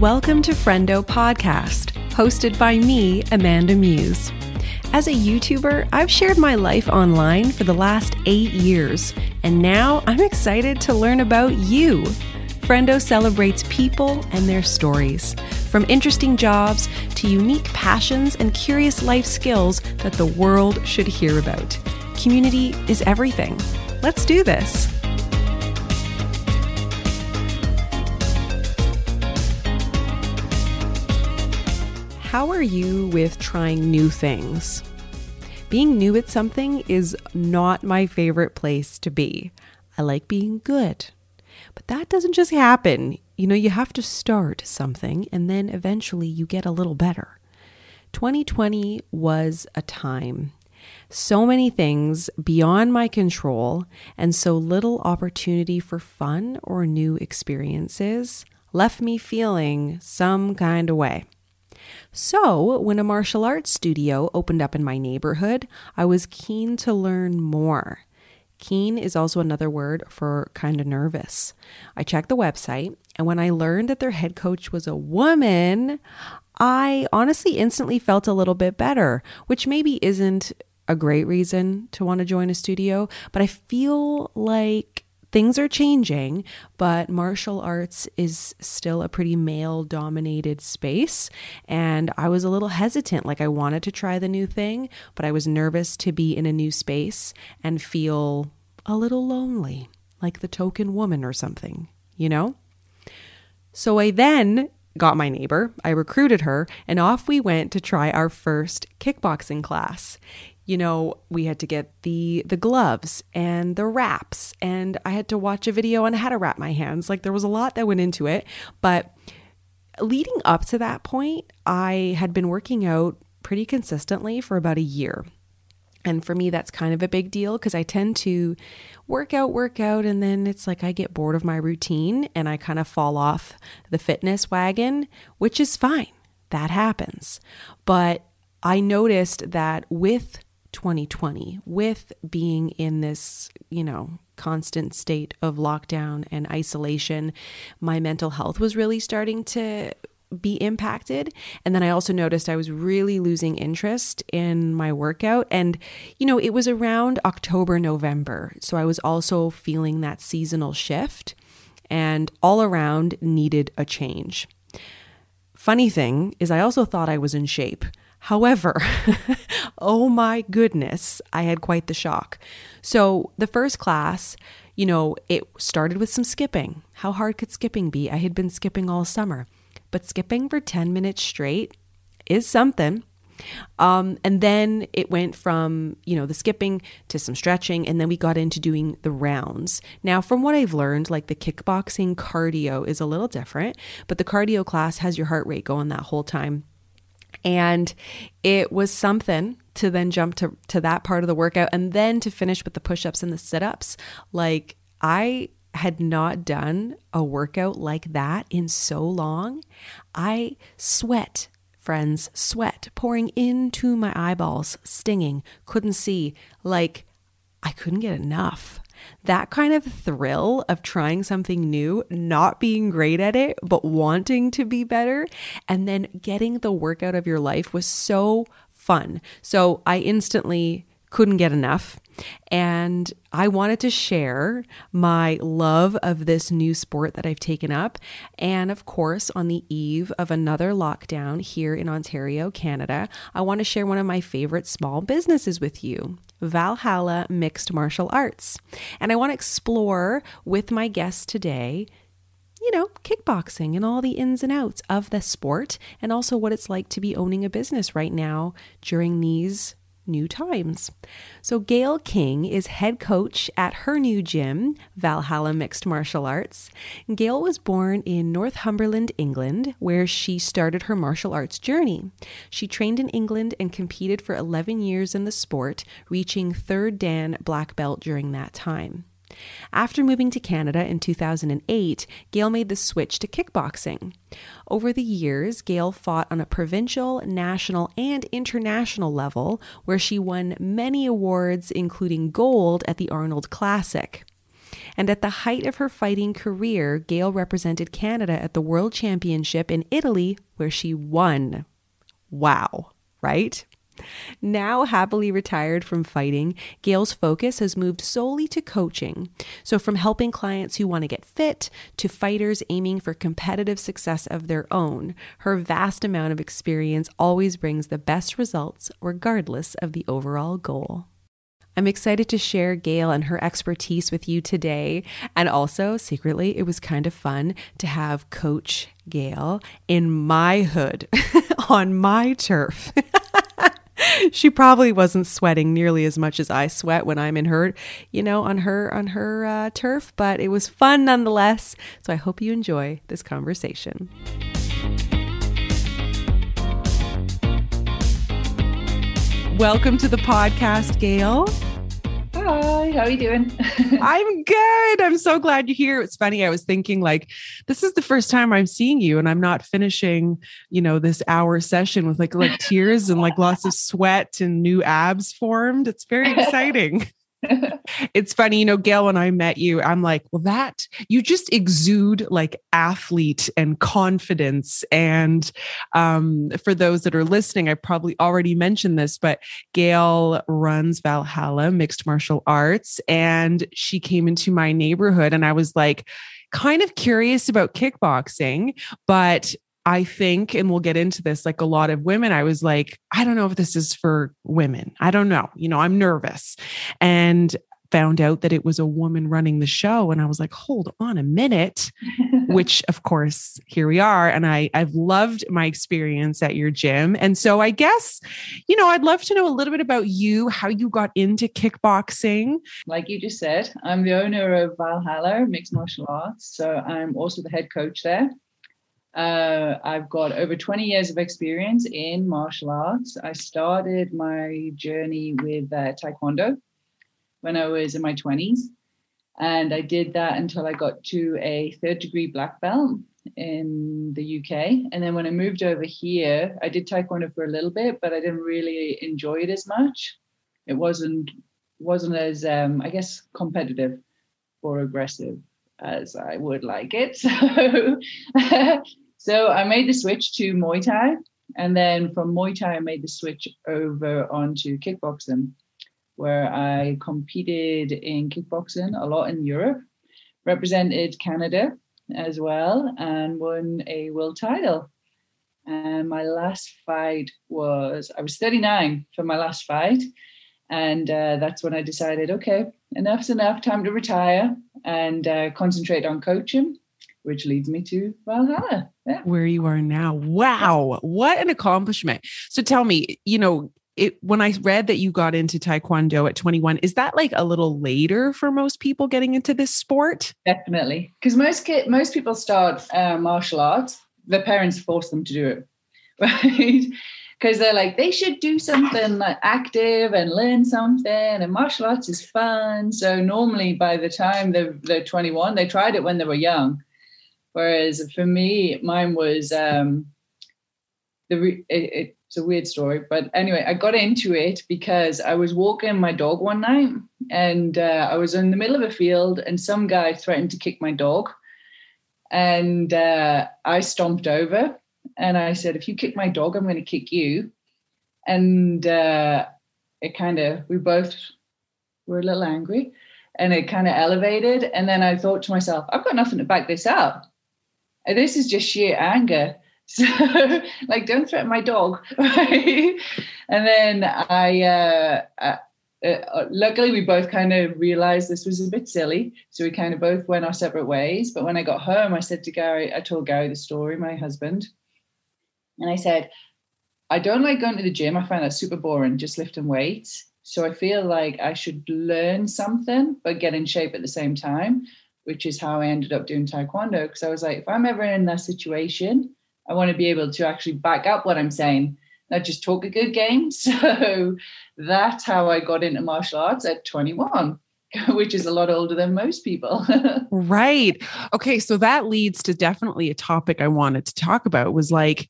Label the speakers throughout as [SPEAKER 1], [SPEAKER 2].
[SPEAKER 1] Welcome to Friendo Podcast, hosted by me, Amanda Muse. As a YouTuber, I've shared my life online for the last eight years, and now I'm excited to learn about you. Friendo celebrates people and their stories, from interesting jobs to unique passions and curious life skills that the world should hear about. Community is everything. Let's do this. How are you with trying new things? Being new at something is not my favorite place to be. I like being good. But that doesn't just happen. You know, you have to start something and then eventually you get a little better. 2020 was a time. So many things beyond my control, and so little opportunity for fun or new experiences left me feeling some kind of way. So, when a martial arts studio opened up in my neighborhood, I was keen to learn more. Keen is also another word for kind of nervous. I checked the website, and when I learned that their head coach was a woman, I honestly instantly felt a little bit better, which maybe isn't a great reason to want to join a studio, but I feel like things are changing, but martial arts is still a pretty male dominated space. And I was a little hesitant. Like, I wanted to try the new thing, but I was nervous to be in a new space and feel a little lonely, like the token woman or something, you know? So I then got my neighbor, I recruited her, and off we went to try our first kickboxing class you know, we had to get the the gloves and the wraps and I had to watch a video on how to wrap my hands. Like there was a lot that went into it, but leading up to that point, I had been working out pretty consistently for about a year. And for me, that's kind of a big deal because I tend to work out, work out, and then it's like I get bored of my routine and I kind of fall off the fitness wagon, which is fine. That happens. But I noticed that with 2020 with being in this, you know, constant state of lockdown and isolation, my mental health was really starting to be impacted. And then I also noticed I was really losing interest in my workout. And, you know, it was around October, November. So I was also feeling that seasonal shift and all around needed a change. Funny thing is, I also thought I was in shape. However, oh my goodness, I had quite the shock. So, the first class, you know, it started with some skipping. How hard could skipping be? I had been skipping all summer, but skipping for 10 minutes straight is something. Um, and then it went from, you know, the skipping to some stretching, and then we got into doing the rounds. Now, from what I've learned, like the kickboxing cardio is a little different, but the cardio class has your heart rate going that whole time. And it was something to then jump to, to that part of the workout and then to finish with the push ups and the sit ups. Like, I had not done a workout like that in so long. I sweat, friends, sweat pouring into my eyeballs, stinging, couldn't see. Like, I couldn't get enough that kind of thrill of trying something new, not being great at it, but wanting to be better, and then getting the workout of your life was so fun. So I instantly couldn't get enough. And I wanted to share my love of this new sport that I've taken up. And of course, on the eve of another lockdown here in Ontario, Canada, I want to share one of my favorite small businesses with you. Valhalla Mixed Martial Arts. And I want to explore with my guest today you know, kickboxing and all the ins and outs of the sport, and also what it's like to be owning a business right now during these new times. So, Gail King is head coach at her new gym, Valhalla Mixed Martial Arts. Gail was born in Northumberland, England, where she started her martial arts journey. She trained in England and competed for 11 years in the sport, reaching third Dan black belt during that time. After moving to Canada in 2008, Gail made the switch to kickboxing. Over the years, Gail fought on a provincial, national, and international level, where she won many awards, including gold at the Arnold Classic. And at the height of her fighting career, Gail represented Canada at the World Championship in Italy, where she won. Wow, right? Now, happily retired from fighting, Gail's focus has moved solely to coaching. So, from helping clients who want to get fit to fighters aiming for competitive success of their own, her vast amount of experience always brings the best results, regardless of the overall goal. I'm excited to share Gail and her expertise with you today. And also, secretly, it was kind of fun to have Coach Gail in my hood on my turf. she probably wasn't sweating nearly as much as I sweat when I'm in her, you know, on her on her uh, turf, but it was fun nonetheless. So I hope you enjoy this conversation. Welcome to the podcast, Gail.
[SPEAKER 2] Hi, how are you doing?
[SPEAKER 1] I'm good. I'm so glad you're here. It's funny. I was thinking like this is the first time I'm seeing you and I'm not finishing, you know, this hour session with like like tears and like lots of sweat and new abs formed. It's very exciting. it's funny, you know, Gail, when I met you, I'm like, well, that you just exude like athlete and confidence. And um, for those that are listening, I probably already mentioned this, but Gail runs Valhalla Mixed Martial Arts, and she came into my neighborhood, and I was like, kind of curious about kickboxing, but I think, and we'll get into this, like a lot of women, I was like, I don't know if this is for women. I don't know. You know, I'm nervous. And found out that it was a woman running the show and I was like hold on a minute which of course here we are and I I've loved my experience at your gym and so I guess you know I'd love to know a little bit about you how you got into kickboxing
[SPEAKER 2] like you just said I'm the owner of Valhalla mixed martial arts so I'm also the head coach there uh, I've got over 20 years of experience in martial arts. I started my journey with uh, Taekwondo when I was in my 20s. And I did that until I got to a third degree black belt in the UK. And then when I moved over here, I did Taekwondo for a little bit, but I didn't really enjoy it as much. It wasn't wasn't as um, I guess competitive or aggressive as I would like it. So So I made the switch to Muay Thai. And then from Muay Thai, I made the switch over onto kickboxing, where I competed in kickboxing a lot in Europe, represented Canada as well, and won a world title. And my last fight was, I was 39 for my last fight. And uh, that's when I decided, okay, enough's enough, time to retire and uh, concentrate on coaching which leads me to Valhalla.
[SPEAKER 1] Yeah. Where you are now. Wow. What an accomplishment. So tell me, you know, it when I read that you got into Taekwondo at 21, is that like a little later for most people getting into this sport?
[SPEAKER 2] Definitely. Because most kid, most people start uh, martial arts, their parents force them to do it. Right because they're like they should do something like active and learn something and martial arts is fun so normally by the time they're, they're 21 they tried it when they were young Whereas for me, mine was um, the re- it, it's a weird story, but anyway, I got into it because I was walking my dog one night, and uh, I was in the middle of a field, and some guy threatened to kick my dog, and uh, I stomped over, and I said, "If you kick my dog, I'm going to kick you," and uh, it kind of we both were a little angry and it kind of elevated. And then I thought to myself, I've got nothing to back this up this is just sheer anger. So, like, don't threaten my dog, right? And then I, uh, uh, uh, luckily, we both kind of realized this was a bit silly. So we kind of both went our separate ways. But when I got home, I said to Gary, I told Gary the story, my husband, and I said, I don't like going to the gym. I find that super boring, just lifting weights. So I feel like I should learn something, but get in shape at the same time which is how I ended up doing taekwondo. Because I was like, if I'm ever in that situation, I want to be able to actually back up what I'm saying, not just talk a good game. So that's how I got into martial arts at 21. Which is a lot older than most people.
[SPEAKER 1] right. Okay. So that leads to definitely a topic I wanted to talk about was like,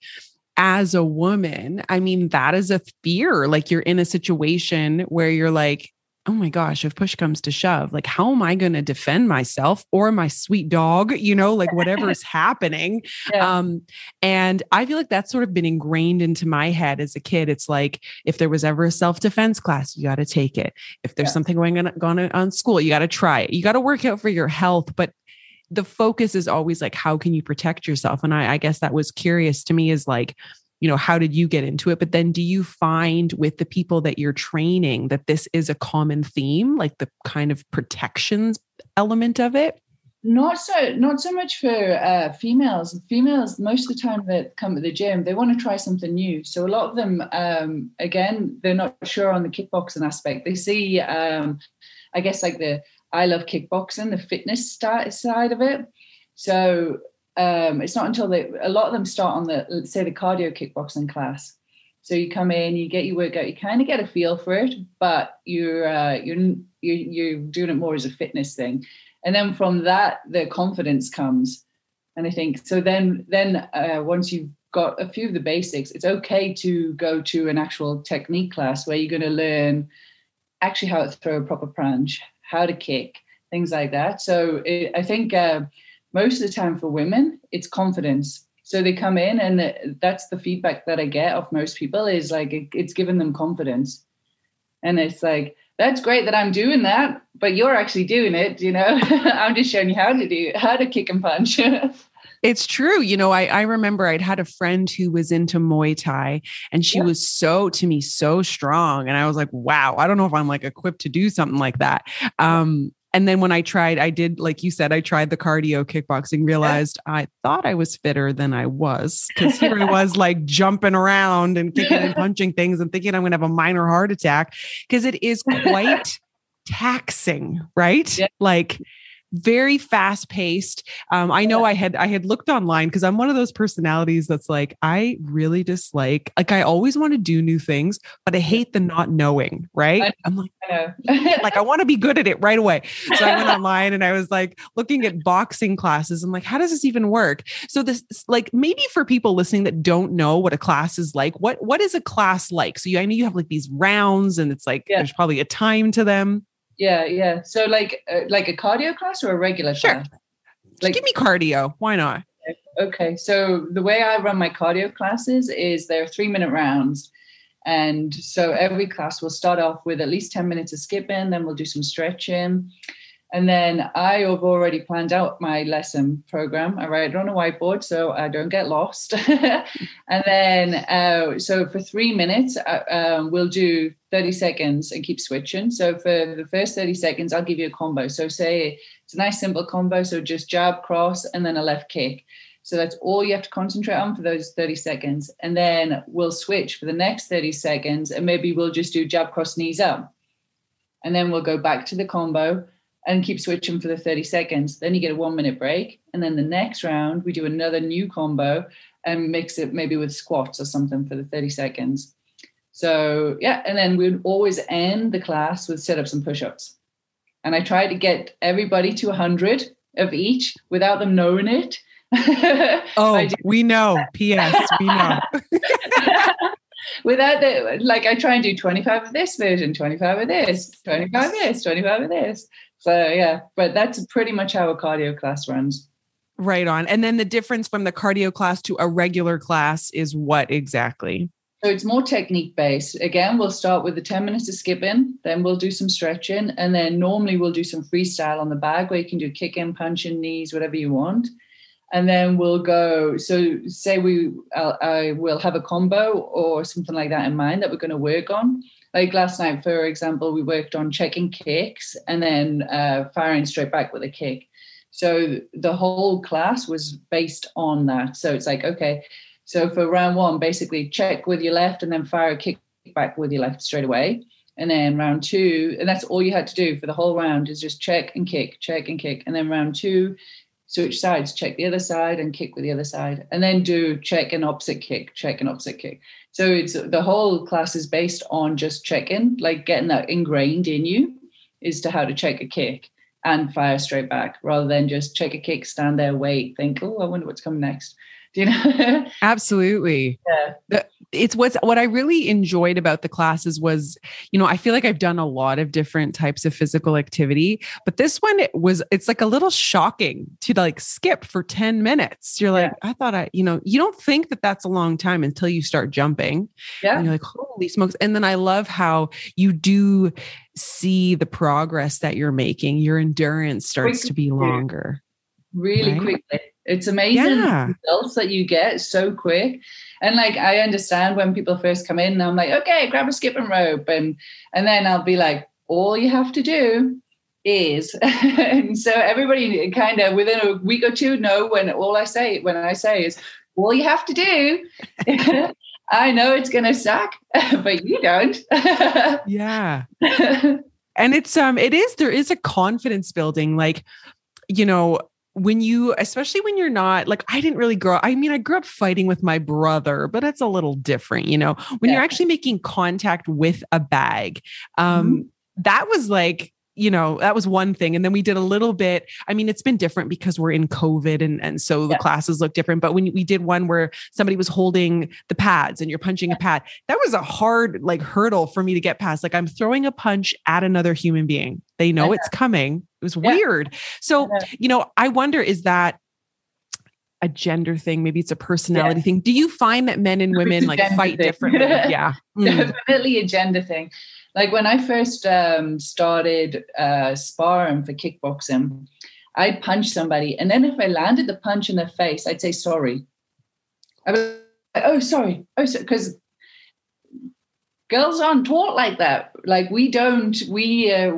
[SPEAKER 1] as a woman, I mean, that is a fear. Like you're in a situation where you're like,
[SPEAKER 3] oh my gosh, if push comes to shove, like how am I going to defend myself or my sweet dog, you know, like whatever is happening. Yeah. Um, and I feel like that's sort of been ingrained into my head as a kid. It's like if there was ever a self-defense class, you got to take it. If there's yeah. something going on, going on school, you got to try it. You got to work out for your health. But the focus is always like, how can you protect yourself? And I, I guess that was curious to me is like, you know how did you get into it? But then do you find with the people that you're training that this is a common theme like the kind of protections element of it?
[SPEAKER 2] Not so not so much for uh, females. Females most of the time that come to the gym they want to try something new. So a lot of them um, again they're not sure on the kickboxing aspect. They see um, i guess like the i love kickboxing the fitness side of it. So um, it's not until they a lot of them start on the say the cardio kickboxing class. So you come in, you get your workout, you kind of get a feel for it, but you're uh, you're you're doing it more as a fitness thing, and then from that the confidence comes, and I think so. Then then uh, once you've got a few of the basics, it's okay to go to an actual technique class where you're going to learn actually how to throw a proper punch, how to kick, things like that. So it, I think. Uh, most of the time for women, it's confidence. So they come in, and that's the feedback that I get of most people is like it's given them confidence, and it's like that's great that I'm doing that, but you're actually doing it. You know, I'm just showing you how to do how to kick and punch.
[SPEAKER 3] It's true. You know, I, I remember I'd had a friend who was into Muay Thai and she yeah. was so, to me, so strong. And I was like, wow, I don't know if I'm like equipped to do something like that. Um, and then when I tried, I did, like you said, I tried the cardio kickboxing, realized yeah. I thought I was fitter than I was because here I was like jumping around and kicking and punching things and thinking I'm going to have a minor heart attack because it is quite taxing, right? Yeah. Like, very fast paced. Um, I know I had I had looked online because I'm one of those personalities that's like I really dislike like I always want to do new things, but I hate the not knowing. Right? I'm like, like I want to be good at it right away. So I went online and I was like looking at boxing classes. I'm like, how does this even work? So this like maybe for people listening that don't know what a class is like, what what is a class like? So you, I know you have like these rounds and it's like yeah. there's probably a time to them.
[SPEAKER 2] Yeah, yeah. So like uh, like a cardio class or a regular
[SPEAKER 3] sure.
[SPEAKER 2] class?
[SPEAKER 3] Like, give me cardio. Why not?
[SPEAKER 2] Okay. So the way I run my cardio classes is they're three minute rounds. And so every class will start off with at least 10 minutes of skipping, then we'll do some stretching. And then I have already planned out my lesson program. I write it on a whiteboard so I don't get lost. and then, uh, so for three minutes, uh, um, we'll do 30 seconds and keep switching. So for the first 30 seconds, I'll give you a combo. So say it's a nice simple combo. So just jab, cross, and then a left kick. So that's all you have to concentrate on for those 30 seconds. And then we'll switch for the next 30 seconds and maybe we'll just do jab, cross, knees up. And then we'll go back to the combo and keep switching for the 30 seconds. Then you get a one minute break. And then the next round, we do another new combo and mix it maybe with squats or something for the 30 seconds. So, yeah. And then we'd always end the class with sit ups and push ups. And I try to get everybody to 100 of each without them knowing it.
[SPEAKER 3] oh, we know. P.S. We know.
[SPEAKER 2] without the like I try and do 25 of this version, 25 of this, 25 of this, 25 of this. So yeah, but that's pretty much how a cardio class runs.
[SPEAKER 3] Right on. And then the difference from the cardio class to a regular class is what exactly?
[SPEAKER 2] So it's more technique based. Again, we'll start with the 10 minutes of skipping, then we'll do some stretching, and then normally we'll do some freestyle on the bag where you can do kick in, punch punching, knees, whatever you want. And then we'll go. So, say we, uh, I will have a combo or something like that in mind that we're going to work on. Like last night, for example, we worked on checking kicks and then uh, firing straight back with a kick. So the whole class was based on that. So it's like, okay, so for round one, basically check with your left and then fire a kick back with your left straight away. And then round two, and that's all you had to do for the whole round is just check and kick, check and kick. And then round two, switch sides, check the other side and kick with the other side. And then do check and opposite kick, check and opposite kick. So it's the whole class is based on just checking, like getting that ingrained in you is to how to check a kick and fire straight back rather than just check a kick, stand there, wait, think, oh, I wonder what's coming next. Do you know?
[SPEAKER 3] Absolutely.
[SPEAKER 2] Yeah.
[SPEAKER 3] It's what's what I really enjoyed about the classes was, you know, I feel like I've done a lot of different types of physical activity, but this one it was it's like a little shocking to like skip for 10 minutes. You're like, yeah. I thought I, you know, you don't think that that's a long time until you start jumping.
[SPEAKER 2] Yeah.
[SPEAKER 3] And you're like, holy smokes. And then I love how you do see the progress that you're making. Your endurance starts to be longer.
[SPEAKER 2] Really right? quickly. It's amazing yeah. results that you get so quick. And like I understand when people first come in, I'm like, okay, grab a skipping rope. And and then I'll be like, all you have to do is and so everybody kind of within a week or two know when all I say when I say is all you have to do. I know it's gonna suck, but you don't.
[SPEAKER 3] yeah. and it's um it is there is a confidence building like you know when you especially when you're not like i didn't really grow i mean i grew up fighting with my brother but it's a little different you know when yeah. you're actually making contact with a bag um mm-hmm. that was like you know, that was one thing. And then we did a little bit. I mean, it's been different because we're in COVID and, and so the classes look different. But when we did one where somebody was holding the pads and you're punching a pad, that was a hard like hurdle for me to get past. Like I'm throwing a punch at another human being. They know, know. it's coming. It was yeah. weird. So, you know, I wonder is that a gender thing maybe it's a personality yeah. thing do you find that men and women like fight thing. differently yeah
[SPEAKER 2] mm. definitely a gender thing like when I first um, started uh, sparring for kickboxing, I'd punch somebody, and then if I landed the punch in their face, I'd say sorry. I was like, oh, sorry, oh, because girls aren't taught like that. Like we don't, we, uh,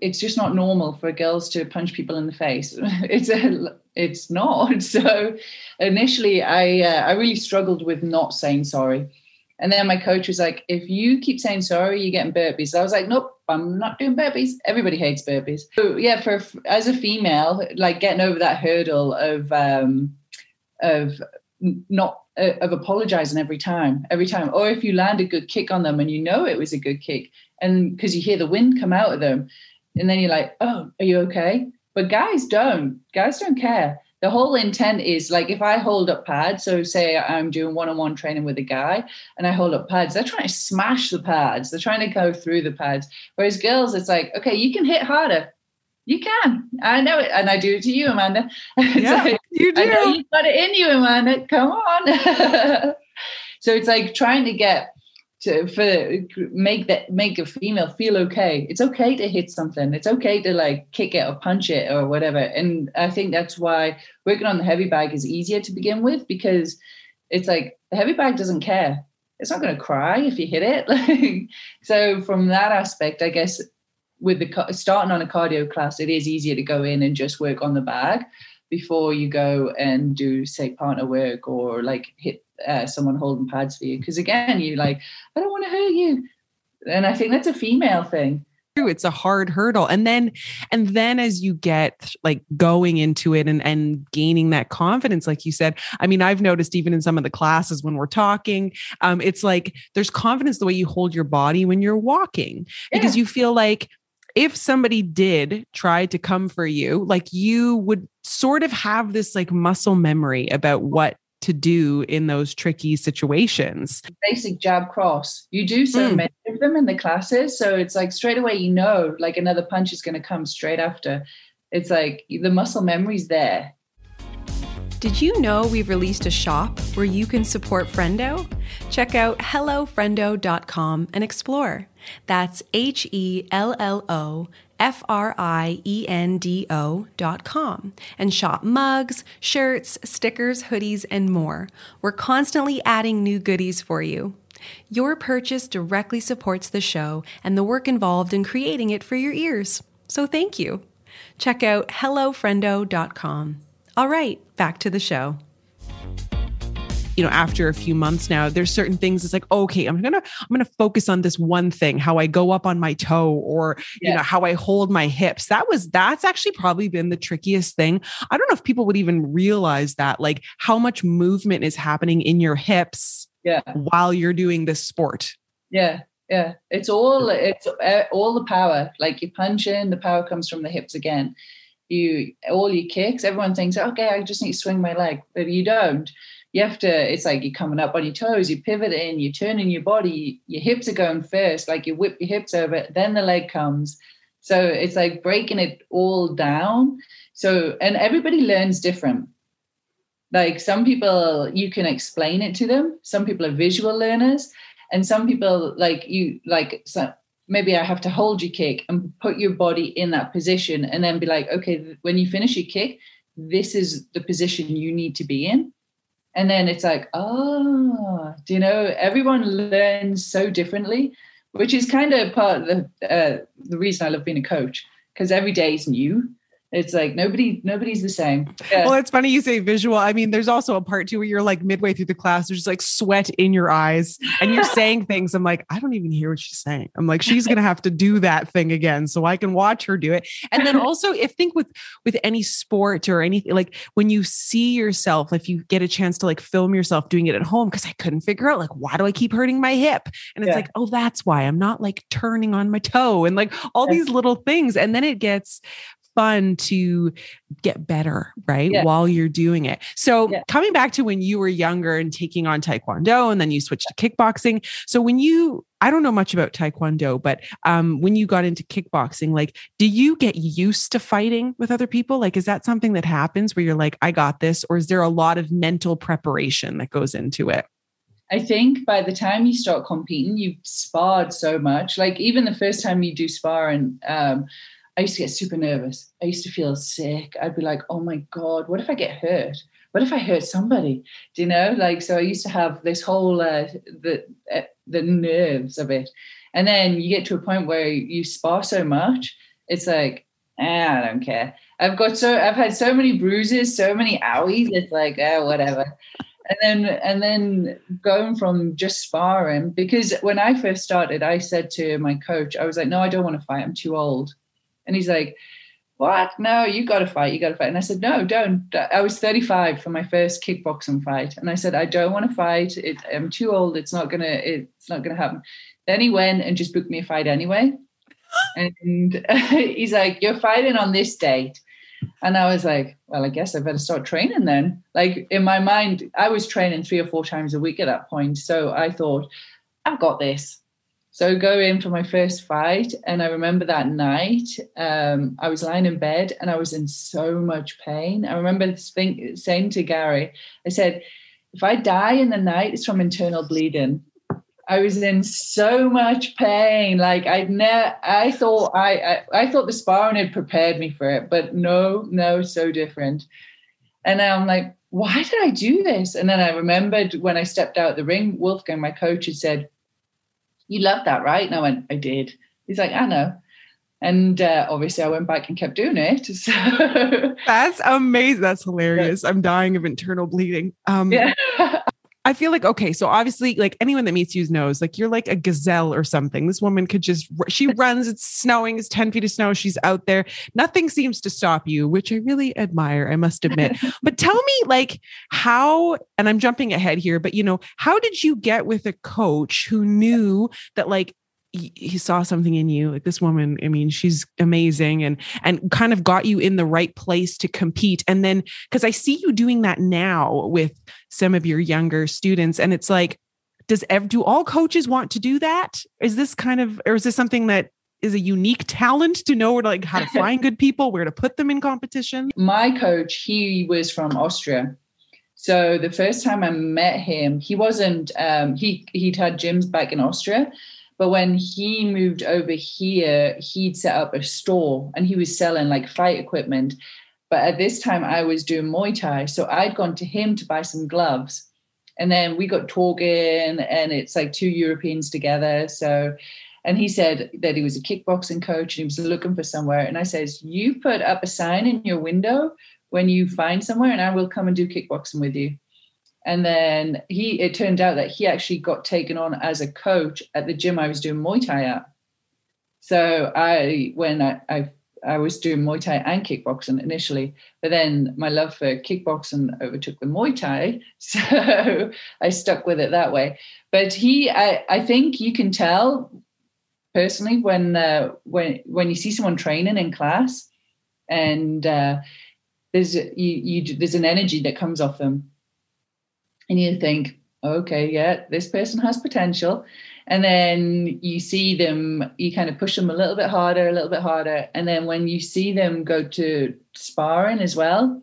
[SPEAKER 2] it's just not normal for girls to punch people in the face. It's a, it's not. So initially, I, uh, I really struggled with not saying sorry. And then my coach was like, if you keep saying sorry, you're getting burpees. So I was like, nope, I'm not doing burpees. Everybody hates burpees. So yeah, for as a female, like getting over that hurdle of um of not uh, of apologizing every time, every time. Or if you land a good kick on them and you know it was a good kick, and because you hear the wind come out of them, and then you're like, oh, are you okay? But guys don't. Guys don't care the whole intent is like if I hold up pads, so say I'm doing one on one training with a guy and I hold up pads, they're trying to smash the pads, they're trying to go through the pads. Whereas girls, it's like, okay, you can hit harder. You can. I know it. And I do it to you, Amanda.
[SPEAKER 3] Yeah, like, you do. I know
[SPEAKER 2] you've got it in you, Amanda. Come on. so it's like trying to get to for make that make a female feel okay. It's okay to hit something. It's okay to like kick it or punch it or whatever. And I think that's why working on the heavy bag is easier to begin with because it's like the heavy bag doesn't care. It's not going to cry if you hit it. so from that aspect, I guess with the starting on a cardio class, it is easier to go in and just work on the bag before you go and do say partner work or like hit uh, someone holding pads for you. Because again you like i don't want to hurt you. And i think that's a female thing. True.
[SPEAKER 3] it's a hard hurdle. And then and then as you get like going into it and and gaining that confidence like you said i mean i've noticed even in some of the classes when we're talking um it's like there's confidence the way you hold your body when you're walking. Because you feel like if somebody did try to come for you like you would sort of have this like muscle memory about what to do in those tricky situations.
[SPEAKER 2] Basic jab cross. You do so mm. many of them in the classes. So it's like straight away, you know, like another punch is going to come straight after. It's like the muscle memory's there.
[SPEAKER 3] Did you know we've released a shop where you can support Friendo? Check out hellofriendo.com and explore. That's H E L L O F R I E N D O dot com and shop mugs, shirts, stickers, hoodies, and more. We're constantly adding new goodies for you. Your purchase directly supports the show and the work involved in creating it for your ears. So thank you. Check out hellofriendo.com. All right, back to the show you know after a few months now there's certain things it's like okay i'm gonna i'm gonna focus on this one thing how i go up on my toe or yeah. you know how i hold my hips. That was that's actually probably been the trickiest thing. I don't know if people would even realize that like how much movement is happening in your hips
[SPEAKER 2] yeah.
[SPEAKER 3] while you're doing this sport.
[SPEAKER 2] Yeah yeah. It's all it's uh, all the power. Like you punch in the power comes from the hips again. You all your kicks everyone thinks okay i just need to swing my leg but you don't you have to it's like you're coming up on your toes you're pivoting you're turning your body your hips are going first like you whip your hips over then the leg comes. So it's like breaking it all down. So and everybody learns different. Like some people you can explain it to them. Some people are visual learners. And some people like you like so maybe i have to hold your kick and put your body in that position and then be like okay when you finish your kick this is the position you need to be in and then it's like oh do you know everyone learns so differently which is kind of part of the uh, the reason i love being a coach because every day is new it's like nobody nobody's the same.
[SPEAKER 3] Yeah. well it's funny you say visual. I mean there's also a part too where you're like midway through the class there's like sweat in your eyes and you're saying things. I'm like i don't even hear what she's saying. I'm like she's gonna have to do that thing again so i can watch her do it. And then also if think with with any sport or anything like when you see yourself if you get a chance to like film yourself doing it at home because i couldn't figure out like why do i keep hurting my hip? And it's yeah. like oh that's why i'm not like turning on my toe and like all yeah. these little things. And then it gets fun to get better, right? Yeah. While you're doing it. So, yeah. coming back to when you were younger and taking on Taekwondo and then you switched to kickboxing. So, when you, I don't know much about Taekwondo, but um, when you got into kickboxing, like, do you get used to fighting with other people? Like, is that something that happens where you're like, I got this? Or is there a lot of mental preparation that goes into it?
[SPEAKER 2] I think by the time you start competing, you've sparred so much. Like even the first time you do spar and um, I used to get super nervous. I used to feel sick. I'd be like, oh my God, what if I get hurt? What if I hurt somebody? Do you know? Like, so I used to have this whole, uh, the, uh, the nerves of it. And then you get to a point where you spar so much, it's like, eh, I don't care. I've got so, I've had so many bruises, so many owies. It's like, eh, whatever. And then, and then going from just sparring, because when I first started, I said to my coach, I was like, no, I don't want to fight. I'm too old. And he's like, what? No, you got to fight. You got to fight. And I said, no, don't. I was 35 for my first kickboxing fight. And I said, I don't want to fight. It, I'm too old. It's not going to, it's not going to happen. Then he went and just booked me a fight anyway. and he's like, you're fighting on this date. And I was like, well, I guess I better start training then. Like in my mind, I was training three or four times a week at that point. So I thought, I've got this. So I go in for my first fight, and I remember that night um, I was lying in bed and I was in so much pain. I remember think, saying to Gary, I said, "If I die in the night, it's from internal bleeding." I was in so much pain. Like I'd never, I thought I, I, I thought the sparring had prepared me for it, but no, no, so different. And I'm like, why did I do this? And then I remembered when I stepped out the ring, Wolfgang, my coach, had said, you loved that, right? And I went, I did. He's like, I know. And uh, obviously, I went back and kept doing it. So.
[SPEAKER 3] That's amazing. That's hilarious. I'm dying of internal bleeding. Um, yeah. I feel like okay, so obviously, like anyone that meets you knows, like you're like a gazelle or something. This woman could just she runs. It's snowing. It's ten feet of snow. She's out there. Nothing seems to stop you, which I really admire. I must admit. but tell me, like how? And I'm jumping ahead here, but you know, how did you get with a coach who knew that like he saw something in you like this woman i mean she's amazing and and kind of got you in the right place to compete. And then because i see you doing that now with some of your younger students and it's like does ever do all coaches want to do that? Is this kind of or is this something that is a unique talent to know where to like how to find good people where to put them in competition?
[SPEAKER 2] My coach he was from austria. So the first time i met him he wasn't um, he he'd had gyms back in austria but when he moved over here, he'd set up a store and he was selling like fight equipment. But at this time, I was doing Muay Thai. So I'd gone to him to buy some gloves. And then we got talking, and it's like two Europeans together. So, and he said that he was a kickboxing coach and he was looking for somewhere. And I says, You put up a sign in your window when you find somewhere, and I will come and do kickboxing with you. And then he, it turned out that he actually got taken on as a coach at the gym I was doing Muay Thai at. So I, when I, I, I was doing Muay Thai and kickboxing initially, but then my love for kickboxing overtook the Muay Thai, so I stuck with it that way. But he, I, I think you can tell personally when uh, when when you see someone training in class, and uh, there's you, you there's an energy that comes off them and you think, okay, yeah, this person has potential. And then you see them, you kind of push them a little bit harder, a little bit harder. And then when you see them go to sparring as well,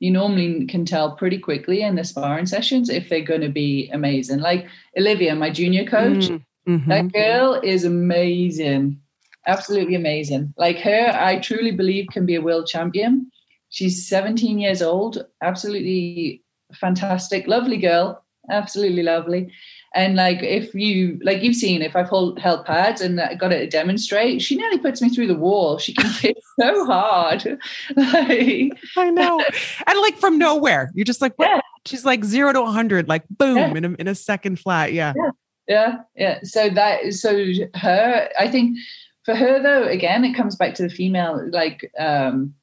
[SPEAKER 2] you normally can tell pretty quickly in the sparring sessions if they're going to be amazing. Like Olivia, my junior coach, mm-hmm. that girl is amazing. Absolutely amazing. Like her, I truly believe can be a world champion. She's 17 years old, absolutely fantastic, lovely girl, absolutely lovely. And like if you like you've seen if I've hold, held pads and got it to demonstrate, she nearly puts me through the wall. She can hit so hard.
[SPEAKER 3] like, I know. And like from nowhere. You're just like, what? Yeah. She's like zero to hundred, like boom, yeah. in a in a second flat. Yeah.
[SPEAKER 2] yeah. Yeah. Yeah. So that so her, I think for her though, again, it comes back to the female, like um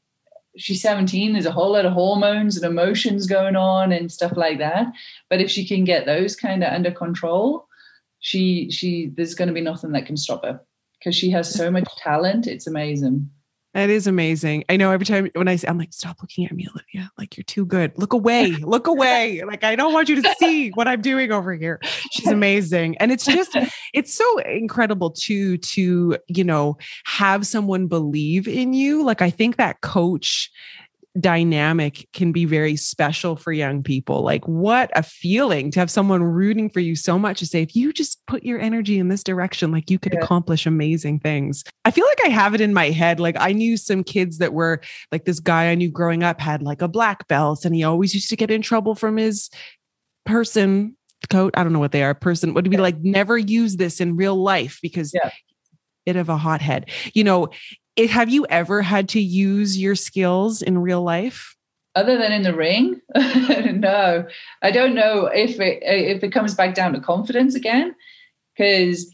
[SPEAKER 2] she's 17 there's a whole lot of hormones and emotions going on and stuff like that. But if she can get those kind of under control she she there's going to be nothing that can stop her because she has so much talent it's amazing
[SPEAKER 3] that is amazing. I know every time when I say, I'm like, stop looking at me, Olivia. Like, you're too good. Look away. Look away. Like, I don't want you to see what I'm doing over here. She's amazing. And it's just, it's so incredible to, to, you know, have someone believe in you. Like, I think that coach dynamic can be very special for young people. Like, what a feeling to have someone rooting for you so much to say, if you just put your energy in this direction, like you could yeah. accomplish amazing things. I feel like I have it in my head. Like, I knew some kids that were like this guy I knew growing up had like a black belt, and he always used to get in trouble from his person coat. I don't know what they are. Person would be like, never use this in real life because yeah bit of a hothead. You know, it, have you ever had to use your skills in real life?
[SPEAKER 2] Other than in the ring, no. I don't know if it if it comes back down to confidence again, because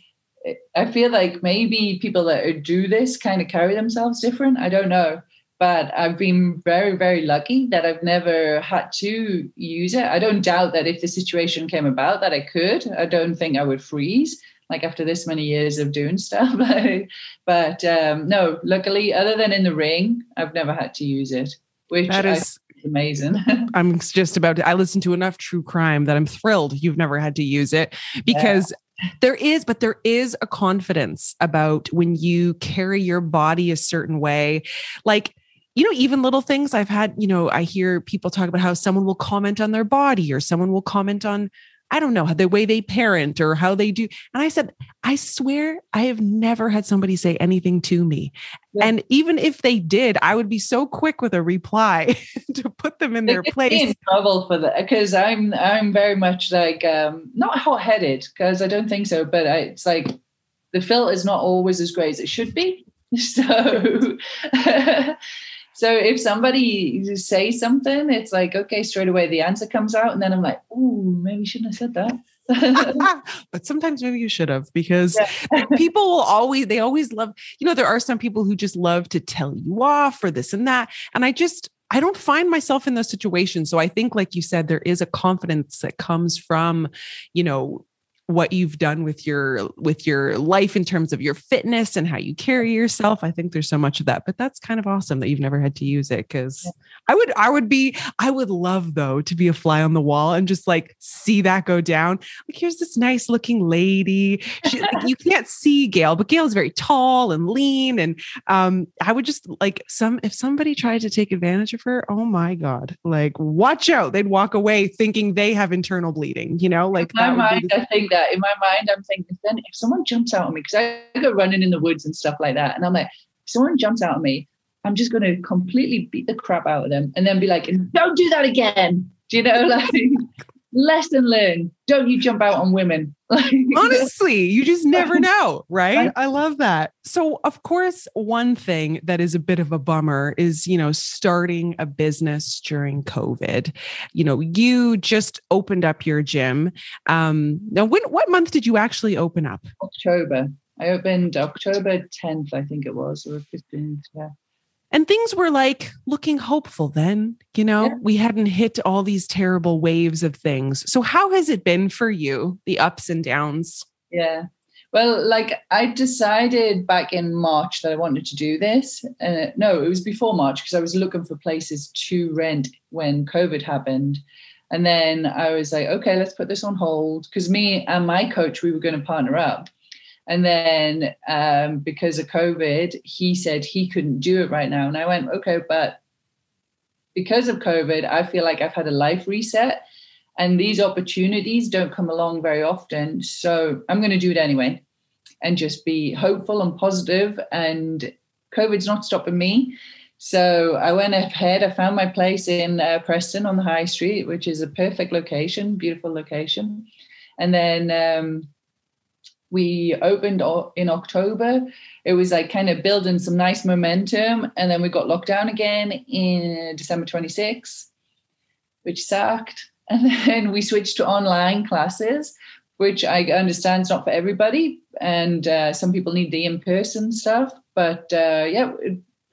[SPEAKER 2] I feel like maybe people that do this kind of carry themselves different. I don't know, but I've been very very lucky that I've never had to use it. I don't doubt that if the situation came about that I could. I don't think I would freeze like after this many years of doing stuff. but um, no, luckily, other than in the ring, I've never had to use it, which that is amazing.
[SPEAKER 3] I'm just about to, I listen to enough true crime that I'm thrilled you've never had to use it because. Yeah. There is, but there is a confidence about when you carry your body a certain way. Like, you know, even little things I've had, you know, I hear people talk about how someone will comment on their body or someone will comment on I don't know, the way they parent or how they do. And I said, I swear I have never had somebody say anything to me. Yeah. And even if they did, I would be so quick with a reply to put them in they their place.
[SPEAKER 2] in trouble for that because I'm I'm very much like um not hot headed because I don't think so, but I, it's like the filter is not always as great as it should be. So So if somebody says something, it's like, okay, straight away the answer comes out. And then I'm like, oh, maybe you shouldn't have said
[SPEAKER 3] that. but sometimes maybe you should have because yeah. people will always they always love you know there are some people who just love to tell you off for this and that and i just i don't find myself in those situations so i think like you said there is a confidence that comes from you know what you've done with your with your life in terms of your fitness and how you carry yourself. I think there's so much of that but that's kind of awesome that you've never had to use it because i would i would be i would love though to be a fly on the wall and just like see that go down. Like here's this nice looking lady. She, like, you can't see gail but gail's very tall and lean and um i would just like some if somebody tried to take advantage of her oh my god like watch out. They'd walk away thinking they have internal bleeding you know like
[SPEAKER 2] my mind, i think that in my mind, I'm thinking, then if someone jumps out on me, because I go running in the woods and stuff like that, and I'm like, if someone jumps out on me, I'm just going to completely beat the crap out of them and then be like, don't do that again. Do you know, like lesson learned. Don't you jump out on women.
[SPEAKER 3] Honestly, you just never know, right? I love that. So, of course, one thing that is a bit of a bummer is, you know, starting a business during COVID. You know, you just opened up your gym. Um, now, when, what month did you actually open up?
[SPEAKER 2] October. I opened October 10th, I think it was, or 15th. Yeah
[SPEAKER 3] and things were like looking hopeful then you know? Yeah. we hadn't hit all these terrible waves of things. So how has it been for you the ups and downs?
[SPEAKER 2] Yeah. Well like i decided back in march that i wanted to do this uh, no it was before march because i was looking for places to rent when covid happened. And then I was like, okay, let's put this on hold. Because me and my coach, we were going to partner up. And then um, because of COVID, he said he couldn't do it right now. And I went, okay, but because of COVID, I feel like I've had a life reset and these opportunities don't come along very often. So I'm going to do it anyway and just be hopeful and positive. and COVID's not stopping me. So I went ahead. I found my place in uh, Preston on the High Street, which is a perfect location, beautiful location. And then um, we opened in October. It was like kind of building some nice momentum. And then we got locked down again in December 26, which sucked. And then we switched to online classes, which I understand is not for everybody. And uh, some people need the in person stuff. But uh, yeah,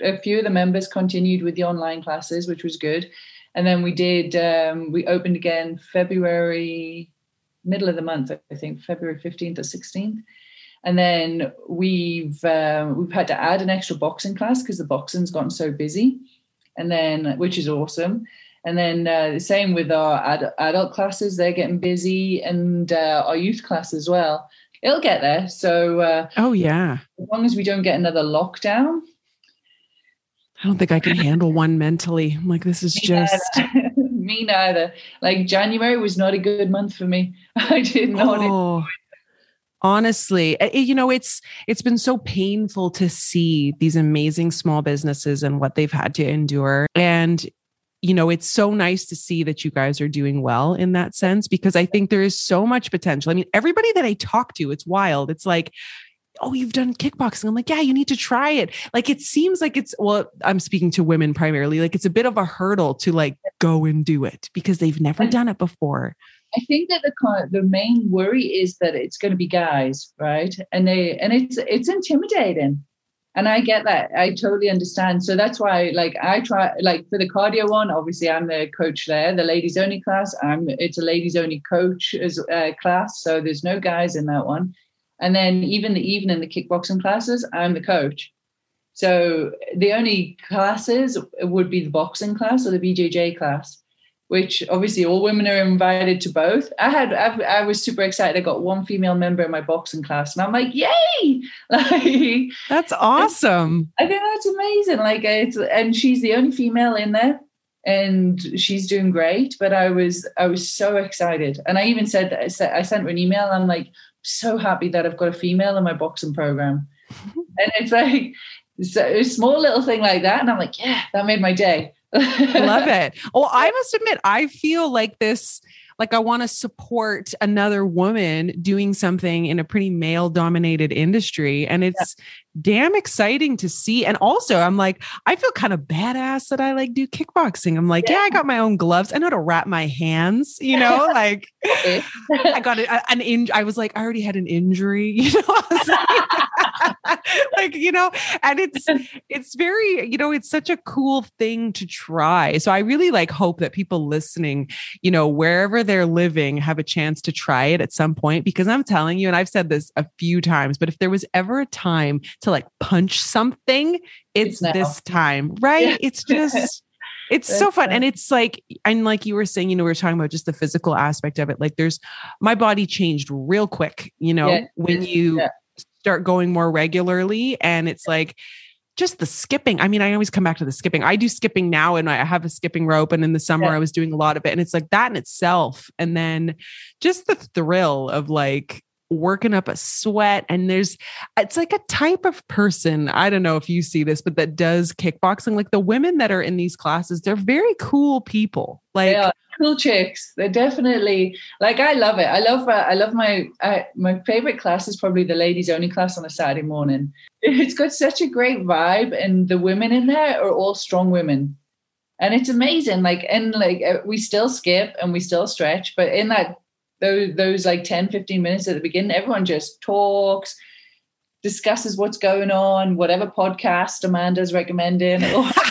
[SPEAKER 2] a few of the members continued with the online classes, which was good. And then we did, um, we opened again February, middle of the month, I think, February 15th or 16th. And then we've uh, we've had to add an extra boxing class because the boxing's gotten so busy, and then which is awesome. And then uh, the same with our ad- adult classes; they're getting busy, and uh, our youth class as well. It'll get there. So, uh,
[SPEAKER 3] oh yeah,
[SPEAKER 2] as long as we don't get another lockdown,
[SPEAKER 3] I don't think I can handle one mentally. I'm like, this is just
[SPEAKER 2] neither. Me neither. Like January was not a good month for me. I did not. Oh,
[SPEAKER 3] honestly, eh, eh, you know, it's it's been so painful to see these amazing small businesses and what they've had to endure. And you know, it's so nice to see that you guys are doing well in that sense because I think there is so much potential. I mean, everybody that I talk to, it's wild. It's like, oh, you've done kickboxing. I'm like, yeah, you need to try it. Like, it seems like it's, well, I'm speaking to women primarily, like it's a bit of a hurdle to like go and do it because they've never done it before.
[SPEAKER 2] I think that the the main worry is that it's going to be guys, right? And they and it's it's intimidating, and I get that. I totally understand. So that's why, like, I try like for the cardio one. Obviously, I'm the coach there. The ladies only class. I'm it's a ladies only coach as uh, class, so there's no guys in that one. And then even the evening, the kickboxing classes, I'm the coach. So the only classes would be the boxing class or the BJJ class, which obviously all women are invited to both. I had I, I was super excited. I got one female member in my boxing class, and I'm like, yay! Like
[SPEAKER 3] that's awesome.
[SPEAKER 2] I think that's amazing. Like it's and she's the only female in there and she's doing great but i was i was so excited and i even said i sent her an email i'm like so happy that I've got a female in my boxing program. and it's like so a small little thing like that. And I'm like, yeah, that made my day.
[SPEAKER 3] Love it. Well, I must admit, I feel like this like I want to support another woman doing something in a pretty male dominated industry. And it's yeah. Damn exciting to see. And also, I'm like, I feel kind of badass that I like do kickboxing. I'm like, yeah, yeah I got my own gloves. I know how to wrap my hands, you know, like I got a, an in. I was like, I already had an injury, you know, like, like, you know, and it's, it's very, you know, it's such a cool thing to try. So I really like hope that people listening, you know, wherever they're living have a chance to try it at some point because I'm telling you, and I've said this a few times, but if there was ever a time to like punch something, it's, it's this time, right? Yeah. It's just. It's That's so fun. And it's like, and like you were saying, you know, we are talking about just the physical aspect of it. Like, there's my body changed real quick, you know, yeah. when you yeah. start going more regularly. And it's like, just the skipping. I mean, I always come back to the skipping. I do skipping now and I have a skipping rope. And in the summer, yeah. I was doing a lot of it. And it's like that in itself. And then just the thrill of like, working up a sweat and there's it's like a type of person i don't know if you see this but that does kickboxing like the women that are in these classes they're very cool people like
[SPEAKER 2] cool chicks they're definitely like i love it i love uh, i love my uh, my favorite class is probably the ladies only class on a saturday morning. It's got such a great vibe and the women in there are all strong women. And it's amazing like and like uh, we still skip and we still stretch but in that those those like 10 15 minutes at the beginning everyone just talks discusses what's going on whatever podcast amanda's recommending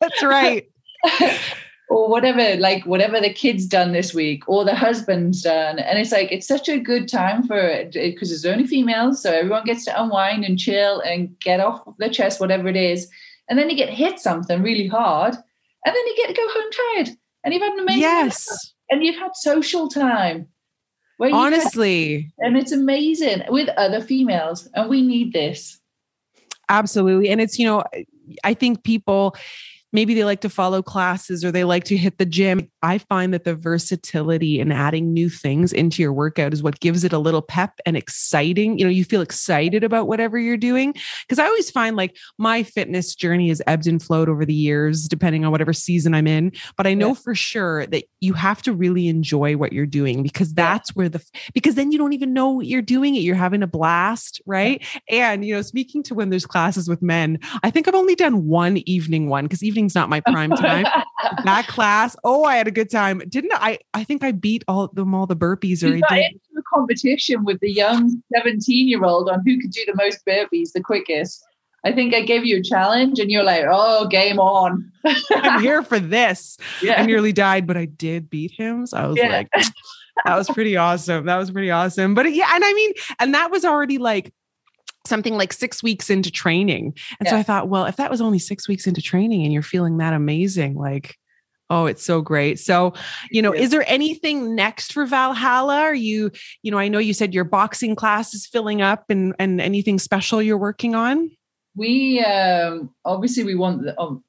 [SPEAKER 3] that's right.
[SPEAKER 2] Or whatever like whatever the kids done this week or the husband's done. And it's like it's such a good time for it because it's only females so everyone gets to unwind and chill and get off their chest whatever it is. And then you get hit something really hard and then you get to go home tired and you've had an amazing
[SPEAKER 3] Yes.
[SPEAKER 2] And you've had social time. Where you've had-
[SPEAKER 3] Honestly,
[SPEAKER 2] and it's amazing with other females, and we need this.
[SPEAKER 3] absolutely. And it's, you know, I think people maybe they like to follow classes or they like to hit the gym. I find that the versatility and adding new things into your workout is what gives it a little pep and exciting. You know, you feel excited about whatever you're doing. Because I always find like my fitness journey has ebbed and flowed over the years, depending on whatever season I'm in. But I know
[SPEAKER 2] Yeah.
[SPEAKER 3] for sure that you have to really enjoy what you're doing because that's where the, because then you don't even know what you're doing it. You're having a blast, right? And, you know, speaking to when there's classes with men, I think I've only done one evening one because evening's not my prime time. that class, oh, I had a good time. Didn't I? I think I beat all them, all the burpees, or
[SPEAKER 2] you
[SPEAKER 3] I
[SPEAKER 2] got into a competition with the young 17 year old on who could do the most burpees the quickest. I think I gave you a challenge and you're like, oh, game on.
[SPEAKER 3] I'm here for this.
[SPEAKER 2] Yeah.
[SPEAKER 3] I nearly died, but I did beat him. So I was
[SPEAKER 2] Yeah.
[SPEAKER 3] like, that was pretty awesome. That was pretty awesome. But yeah, and I mean, and that was already like something like six weeks into training. And so I thought, well, if that was only six weeks into training and you're feeling that amazing, like, oh, it's so great. So, you know,
[SPEAKER 2] Yeah.
[SPEAKER 3] is there anything next for Valhalla? Are you, you know, I know you said your boxing class is filling up and and anything special you're working on?
[SPEAKER 2] we um, obviously we want the um,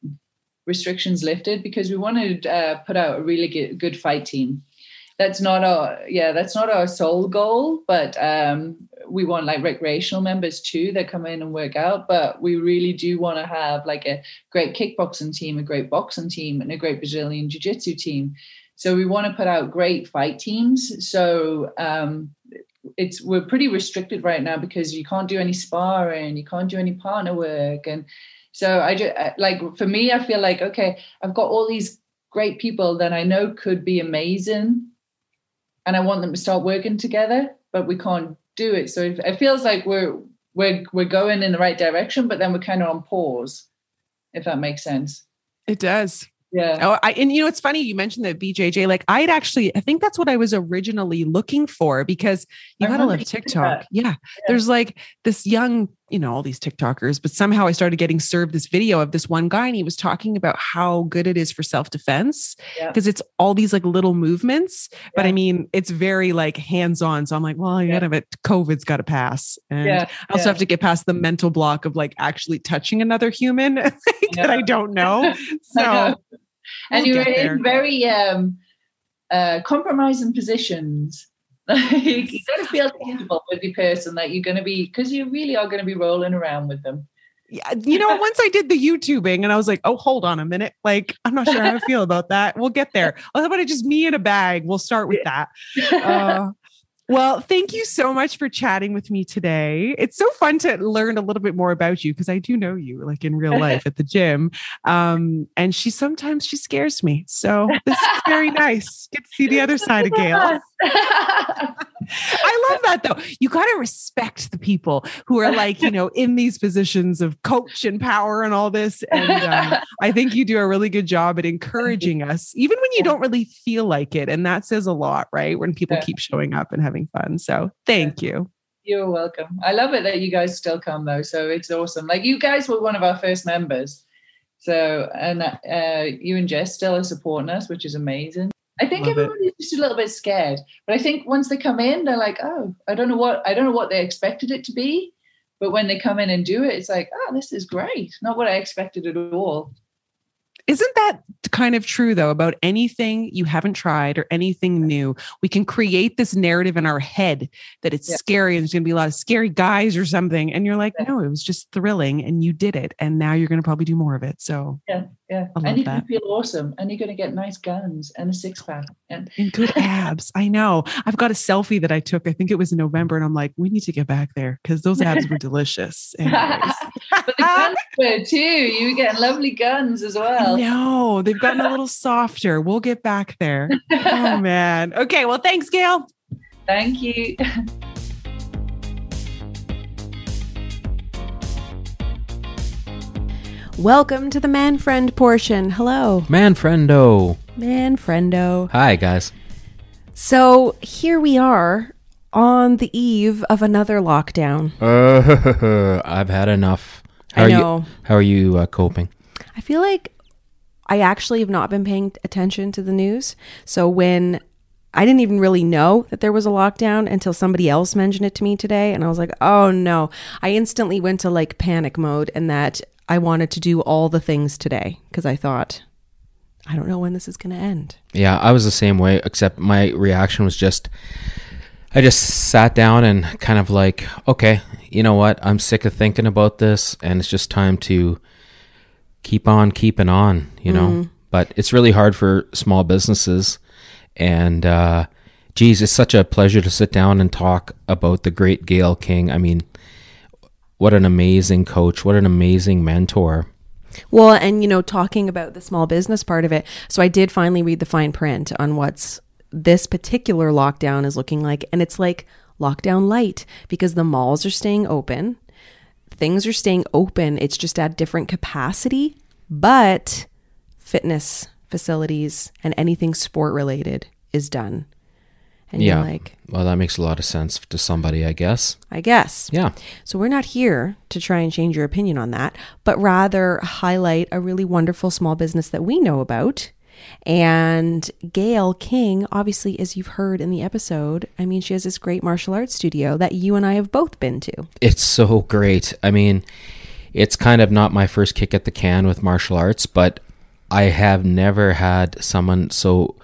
[SPEAKER 2] restrictions lifted because we want to uh, put out a really good, good fight team that's not our yeah that's not our sole goal but um, we want like recreational members too that come in and work out but we really do want to have like a great kickboxing team a great boxing team and a great brazilian jiu-jitsu team. So we want to put out great fight teams so um, it's we're pretty restricted right now because you can't do any sparring, you can't do any partner work, and so I just like for me, I feel like okay, I've got all these great people that I know could be amazing, and I want them to start working together, but we can't do it. So it, it feels like we're we're we're going in the right direction, but then we're kind of on pause, if that makes sense.
[SPEAKER 3] It does.
[SPEAKER 2] Yeah.
[SPEAKER 3] Oh, I, and you know, it's funny you mentioned that BJJ. Like, I'd actually, I think that's what I was originally looking for because you
[SPEAKER 2] I
[SPEAKER 3] gotta love TikTok.
[SPEAKER 2] that.
[SPEAKER 3] Yeah. There's like this young, you know, all these TikTokers, but somehow I started getting served this video of this one guy and he was talking about how good it is for self defense
[SPEAKER 2] Yeah.
[SPEAKER 3] because it's all these like little movements. But I mean, it's very like hands on. So I'm like, well,
[SPEAKER 2] Yeah.
[SPEAKER 3] gotta, but COVID's got to pass. And
[SPEAKER 2] Yeah.
[SPEAKER 3] I also
[SPEAKER 2] yeah.
[SPEAKER 3] have to get past the mental block of like actually touching another human that I don't know. So,
[SPEAKER 2] know. and
[SPEAKER 3] we'll
[SPEAKER 2] you're in very um, uh, compromising positions. Like, you got to feel comfortable with the person that you're going to be, because you really are going to be rolling around with them.
[SPEAKER 3] Yeah, you know, once I did the YouTubing and I was like, oh, hold on a minute. Like, I'm not sure how I feel about that. We'll get there. How about it just me in a bag? We'll start with that. Uh, well, thank you so much for chatting with me today. It's so fun to learn a little bit more about you because I do know you like in real life at the gym. Um, and she sometimes she scares me. So this is very nice. Get to see the other side of Gail. I love that though. You got to respect the people who are like, you know, in these positions of coach and power and all this. And um, I think you do a really good job at encouraging us, even when you don't really feel like it. And that says a lot, right? When people keep showing up and having fun. So thank you.
[SPEAKER 2] You're welcome. I love it that you guys still come though. So it's awesome. Like you guys were one of our first members. So, and uh, you and Jess still are supporting us, which is amazing. I think
[SPEAKER 3] Love it.
[SPEAKER 2] everybody's just a little bit scared, but I think once they come in, they're like, "Oh, I don't know what I don't know what they expected it to be," but when they come in and do it, it's like, "Oh, this is great! Not what I expected at all."
[SPEAKER 3] Isn't that kind of true though about anything you haven't tried or anything new? We can create this narrative in our head that it's
[SPEAKER 2] Yeah.
[SPEAKER 3] scary and there's going to be a lot of scary guys or something. And you're like,
[SPEAKER 2] Yeah.
[SPEAKER 3] no, it was just thrilling and you did it. And now you're going to probably do more of it. So,
[SPEAKER 2] Yeah,
[SPEAKER 3] love
[SPEAKER 2] and you
[SPEAKER 3] that.
[SPEAKER 2] can feel awesome, and you're going to get nice guns and a six pack, and
[SPEAKER 3] and good abs. I know. I've got a selfie that I took. I think it was in November. And I'm like, we need to get back there because those abs were delicious. Anyways.
[SPEAKER 2] But the guns were too. You were getting lovely guns as well.
[SPEAKER 3] No, they've gotten a little softer. We'll get back there. Oh, man. Okay. Well, thanks, Gail.
[SPEAKER 2] Thank you.
[SPEAKER 3] Welcome to the man friend portion. Hello,
[SPEAKER 4] Man friendo.
[SPEAKER 3] man friendo.
[SPEAKER 4] Hi guys.
[SPEAKER 3] So here we are on the eve of another lockdown.
[SPEAKER 4] Uh, I've had enough. How
[SPEAKER 3] I
[SPEAKER 4] are
[SPEAKER 3] know.
[SPEAKER 4] you how are you uh, coping?
[SPEAKER 3] I feel like
[SPEAKER 1] I actually have not been paying attention to the news. So when I didn't even really know that there was a lockdown until somebody else mentioned it to me today. And I was like, oh no. I instantly went to like panic mode and that I wanted to do all the things today because I thought, I don't know when this is going to end.
[SPEAKER 4] Yeah, I was the same way, except my reaction was just, I just sat down and kind of like, okay, you know what? I'm sick of thinking about this, and it's just time to keep on keeping on, you know? But it's really hard for small businesses. And, uh, geez, it's such a pleasure to sit down and talk about the great Gail King. I mean, what an amazing coach, what an amazing mentor.
[SPEAKER 1] Well, and you know, talking about the small business part of it, so I did finally read the fine print on what's this particular lockdown is looking like, and it's like lockdown light because the malls are staying open, things are staying open. It's just at different capacity, but fitness facilities and anything sport related is done. And
[SPEAKER 4] Yeah.
[SPEAKER 1] you're like,
[SPEAKER 4] Well, that makes a lot of sense to somebody, I guess.
[SPEAKER 1] I guess.
[SPEAKER 4] Yeah.
[SPEAKER 1] So we're not here to try and change your opinion on that, but rather highlight a really wonderful small business that we know about. And Gail King, obviously, as you've heard in the episode, I mean, she has this great martial arts studio that you and I have both been to.
[SPEAKER 4] It's so great. I mean, it's kind of not my first kick at the can with martial arts, but I have never had someone so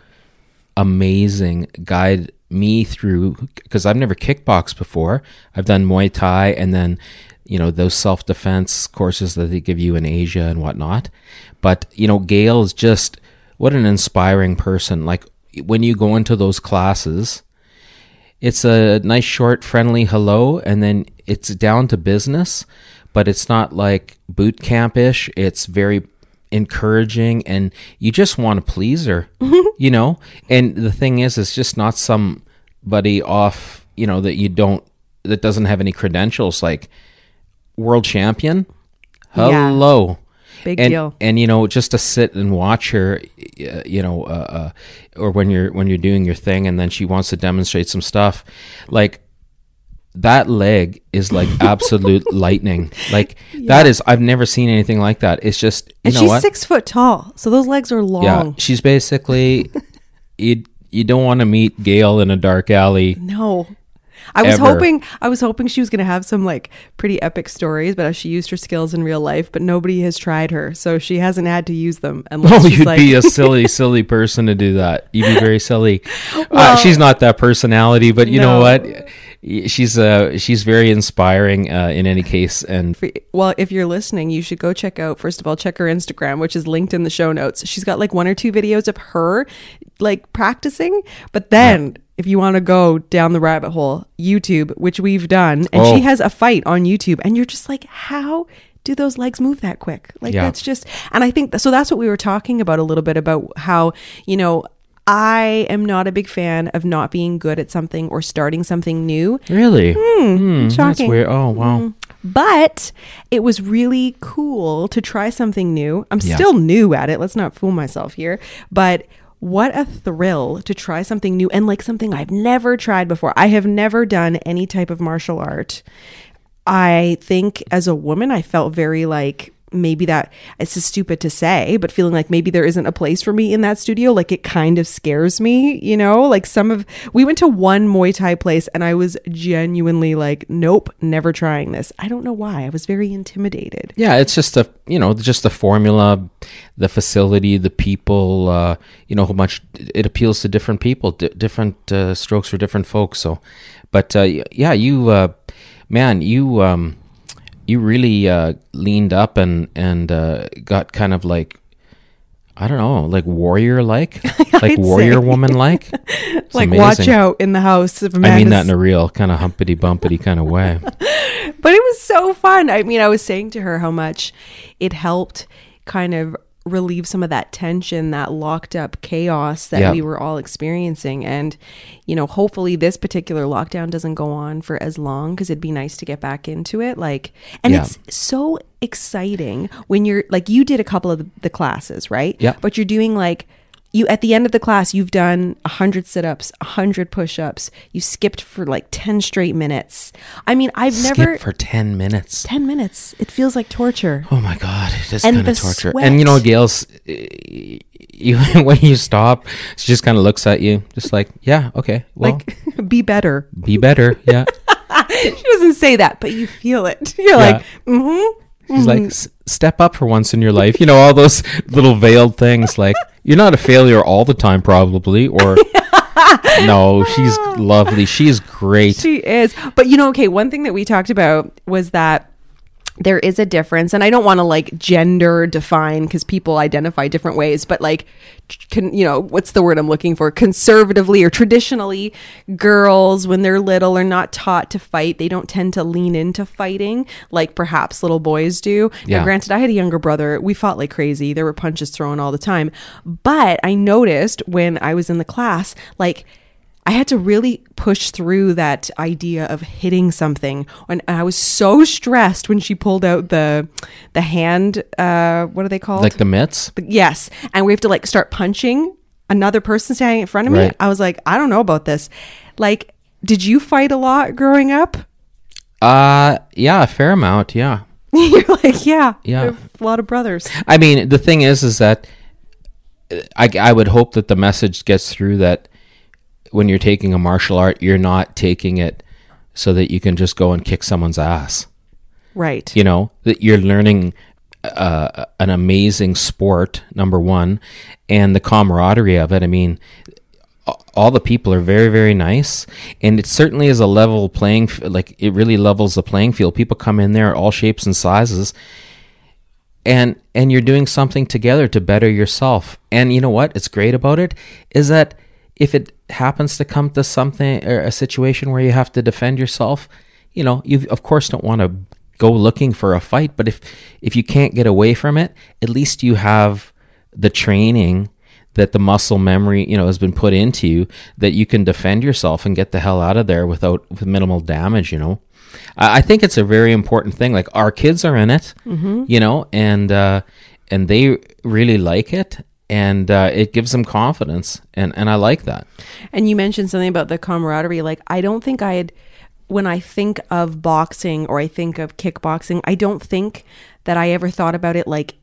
[SPEAKER 4] amazing guide me through because I've never kickboxed before. I've done Muay Thai and then, you know, those self defense courses that they give you in Asia and whatnot. But, you know, Gail is just what an inspiring person. Like when you go into those classes, it's a nice short friendly hello and then it's down to business but it's not like boot camp-ish it's very encouraging and you just want to please her you know and the thing is it's just not somebody off you know that you don't that doesn't have any credentials like world champion
[SPEAKER 1] Yeah. Big
[SPEAKER 4] and,
[SPEAKER 1] deal.
[SPEAKER 4] and you know just to sit and watch her uh, you know uh, uh, or when you're when you're doing your thing and then she wants to demonstrate some stuff like that leg is like absolute lightning like that is i've never seen anything like that it's just you
[SPEAKER 1] And
[SPEAKER 4] know
[SPEAKER 1] she's
[SPEAKER 4] what
[SPEAKER 1] six foot tall, so those legs are long.
[SPEAKER 4] yeah she's basically you you don't want to meet gail in a dark alley
[SPEAKER 1] No. I was
[SPEAKER 4] Ever.
[SPEAKER 1] hoping I was hoping she was going to have some like pretty epic stories about how she used her skills in real life, but nobody has tried her, so she hasn't had to use them. Unless
[SPEAKER 4] Oh,
[SPEAKER 1] she's
[SPEAKER 4] you'd
[SPEAKER 1] like,
[SPEAKER 4] be a silly, silly person to do that. You'd be very silly. uh, she's not that personality, but you know what? She's uh she's very inspiring uh, in any case, and
[SPEAKER 1] well, if you're listening, you should go check out. First of all, check her Instagram, which is linked in the show notes. She's got like one or two videos of her like practicing, but then. If you want to go down the rabbit hole, YouTube, which we've done, and
[SPEAKER 4] Oh.
[SPEAKER 1] she has a fight on YouTube, and you're just like, how do those legs move that quick? Like
[SPEAKER 4] Yeah.
[SPEAKER 1] that's just, and I think so. That's what we were talking about a little bit about how you know I am not a big fan of not being good at something or starting something new.
[SPEAKER 4] really, Hmm, that's
[SPEAKER 1] shocking.
[SPEAKER 4] weird. Oh wow,
[SPEAKER 1] But it was really cool to try something new. I'm
[SPEAKER 4] Yeah.
[SPEAKER 1] still new at it. Let's not fool myself here. But what a thrill to try something new and like something I've never tried before. I have never done any type of martial art. I think as a woman, I felt very like maybe that it's stupid to say, but feeling like maybe there isn't a place for me in that studio. Like it kind of scares me, you know? Like some of, we went to one Muay Thai place and I was genuinely like, nope, never trying this. I don't know why. I was very intimidated.
[SPEAKER 4] yeah. It's just a you know just the formula, the facility, the people. Uh, you know how much it appeals to different people, di different uh, strokes for different folks. So, but uh, yeah, you uh, man, you um, you really uh, leaned up and and uh, got kind of like. I don't know, like warrior like, like warrior woman like.
[SPEAKER 1] like, watch out in the house of
[SPEAKER 4] I mean that in a real kind of humpity bumpity kind of way.
[SPEAKER 1] but it was so fun. I mean, I was saying to her how much it helped kind of relieve some of that tension, that locked up chaos that
[SPEAKER 4] Yeah.
[SPEAKER 1] we were all experiencing. And, you know, hopefully this particular lockdown doesn't go on for as long because it'd be nice to get back into it. Like, and
[SPEAKER 4] Yeah.
[SPEAKER 1] it's so exciting when you're like, you did a couple of the classes, right?
[SPEAKER 4] Yeah.
[SPEAKER 1] But you're doing like, you at the end of the class you've done 100 sit-ups 100 push-ups you skipped for like 10 straight minutes i mean i've
[SPEAKER 4] Skip
[SPEAKER 1] never
[SPEAKER 4] for 10 minutes.
[SPEAKER 1] 10 minutes it feels like torture
[SPEAKER 4] Oh my god, it is kind of torture.
[SPEAKER 1] sweat.
[SPEAKER 4] And you know, Gail's, eh, you when you stop, she just kind of looks at you, just like, yeah, okay, well,
[SPEAKER 1] like be better
[SPEAKER 4] be better, yeah.
[SPEAKER 1] she doesn't say that but you feel it you're like mm-hmm
[SPEAKER 4] She's like, mm-hmm. "S- step up for once in your life. You know, all those little veiled things. Like, you're not a failure all the time, probably. Or, no, she's lovely. She's great.
[SPEAKER 1] She is. But you know, okay, one thing that we talked about was that there is a difference and I don't want to like gender define cuz people identify different ways, but like can you know, what's the word I'm looking for? Conservatively or traditionally, girls when they're little are not taught to fight. They don't tend to lean into fighting like perhaps little boys do. Now, granted, I had a younger brother. We fought like crazy. There were punches thrown all the time. But I noticed when I was in the class, like I had to really push through that idea of hitting something. And I was so stressed when she pulled out the the hand. Uh, what are they called?
[SPEAKER 4] Like the mitts.
[SPEAKER 1] Yes, and we have to like start punching another person standing in front of me.
[SPEAKER 4] Right.
[SPEAKER 1] I was like, I don't know about this. Like, did you fight a lot growing up?
[SPEAKER 4] Uh, yeah, a fair amount. Yeah.
[SPEAKER 1] You're like, yeah,
[SPEAKER 4] Yeah.
[SPEAKER 1] A lot of brothers.
[SPEAKER 4] I mean, the thing is, is that uh, I, I would hope that the message gets through that when you're taking a martial art, you're not taking it so that you can just go and kick someone's ass.
[SPEAKER 1] Right.
[SPEAKER 4] You know, that you're learning uh, an amazing sport, number one, and the camaraderie of it. I mean, all the people are very, very nice, and it certainly is a level playing. f- Like it really levels the playing field. People come in there all shapes and sizes, and and you're doing something together to better yourself. And you know what? It's great about it is that if it happens to come to something or a situation where you have to defend yourself, you know, you of course don't want to go looking for a fight, but if if you can't get away from it, at least you have the training that the muscle memory, you know, has been put into you that you can defend yourself and get the hell out of there without with minimal damage, you know. I I think it's a very important thing. Like our kids are in it, you know, and uh, and they really like it, and uh, it gives them confidence, and and I like that.
[SPEAKER 1] And you mentioned something about the camaraderie. Like, I don't think I had, when I think of boxing or I think of kickboxing, I don't think that I ever thought about it like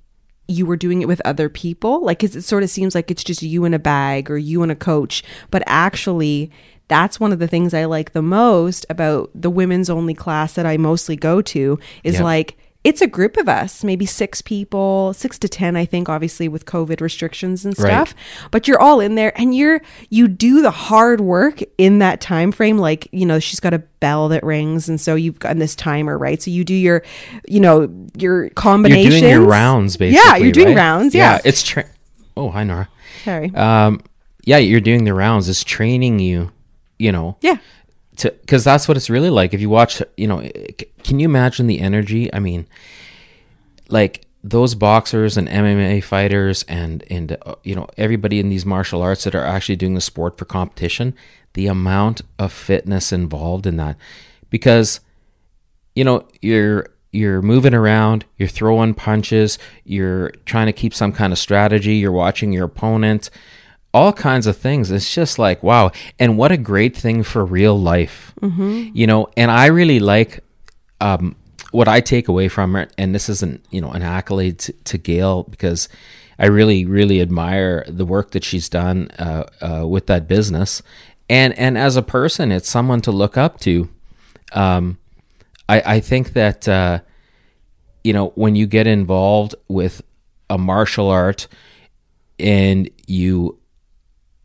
[SPEAKER 1] you were doing it with other people. Like, 'cause it sort of seems like it's just you and a bag or you and a coach. But actually, that's one of the things I like the most about the women's only class that I mostly go to is
[SPEAKER 4] Yeah.
[SPEAKER 1] like, it's a group of us, maybe six people, six to 10, I think, obviously with COVID restrictions and
[SPEAKER 4] Right.
[SPEAKER 1] stuff but you're all in there and you're you do the hard work in that time frame like you know she's got a bell that rings and so you've got this timer right so you do your you know your combinations.
[SPEAKER 4] You're doing your rounds, basically.
[SPEAKER 1] yeah you're doing
[SPEAKER 4] right?
[SPEAKER 1] rounds yeah,
[SPEAKER 4] it's tra- oh hi Nora.
[SPEAKER 1] sorry
[SPEAKER 4] Um, yeah, you're doing the rounds. It's training you, you know,
[SPEAKER 1] yeah
[SPEAKER 4] to because that's what it's really like. If you watch, you know, can you imagine the energy? I mean, like those boxers and MMA fighters and and uh, you know everybody in these martial arts that are actually doing the sport for competition, the amount of fitness involved in that, because you know you're you're moving around, you're throwing punches, you're trying to keep some kind of strategy, you're watching your opponent, all kinds of things. It's just like wow, and what a great thing for real life, mm-hmm. you know. And I really like um, what I take away from it, and this isn't you know an accolade to, to Gail because I really really admire the work that she's done uh, uh, with that business, and and as a person, it's someone to look up to. Um, I, I think that uh, you know when you get involved with a martial art and you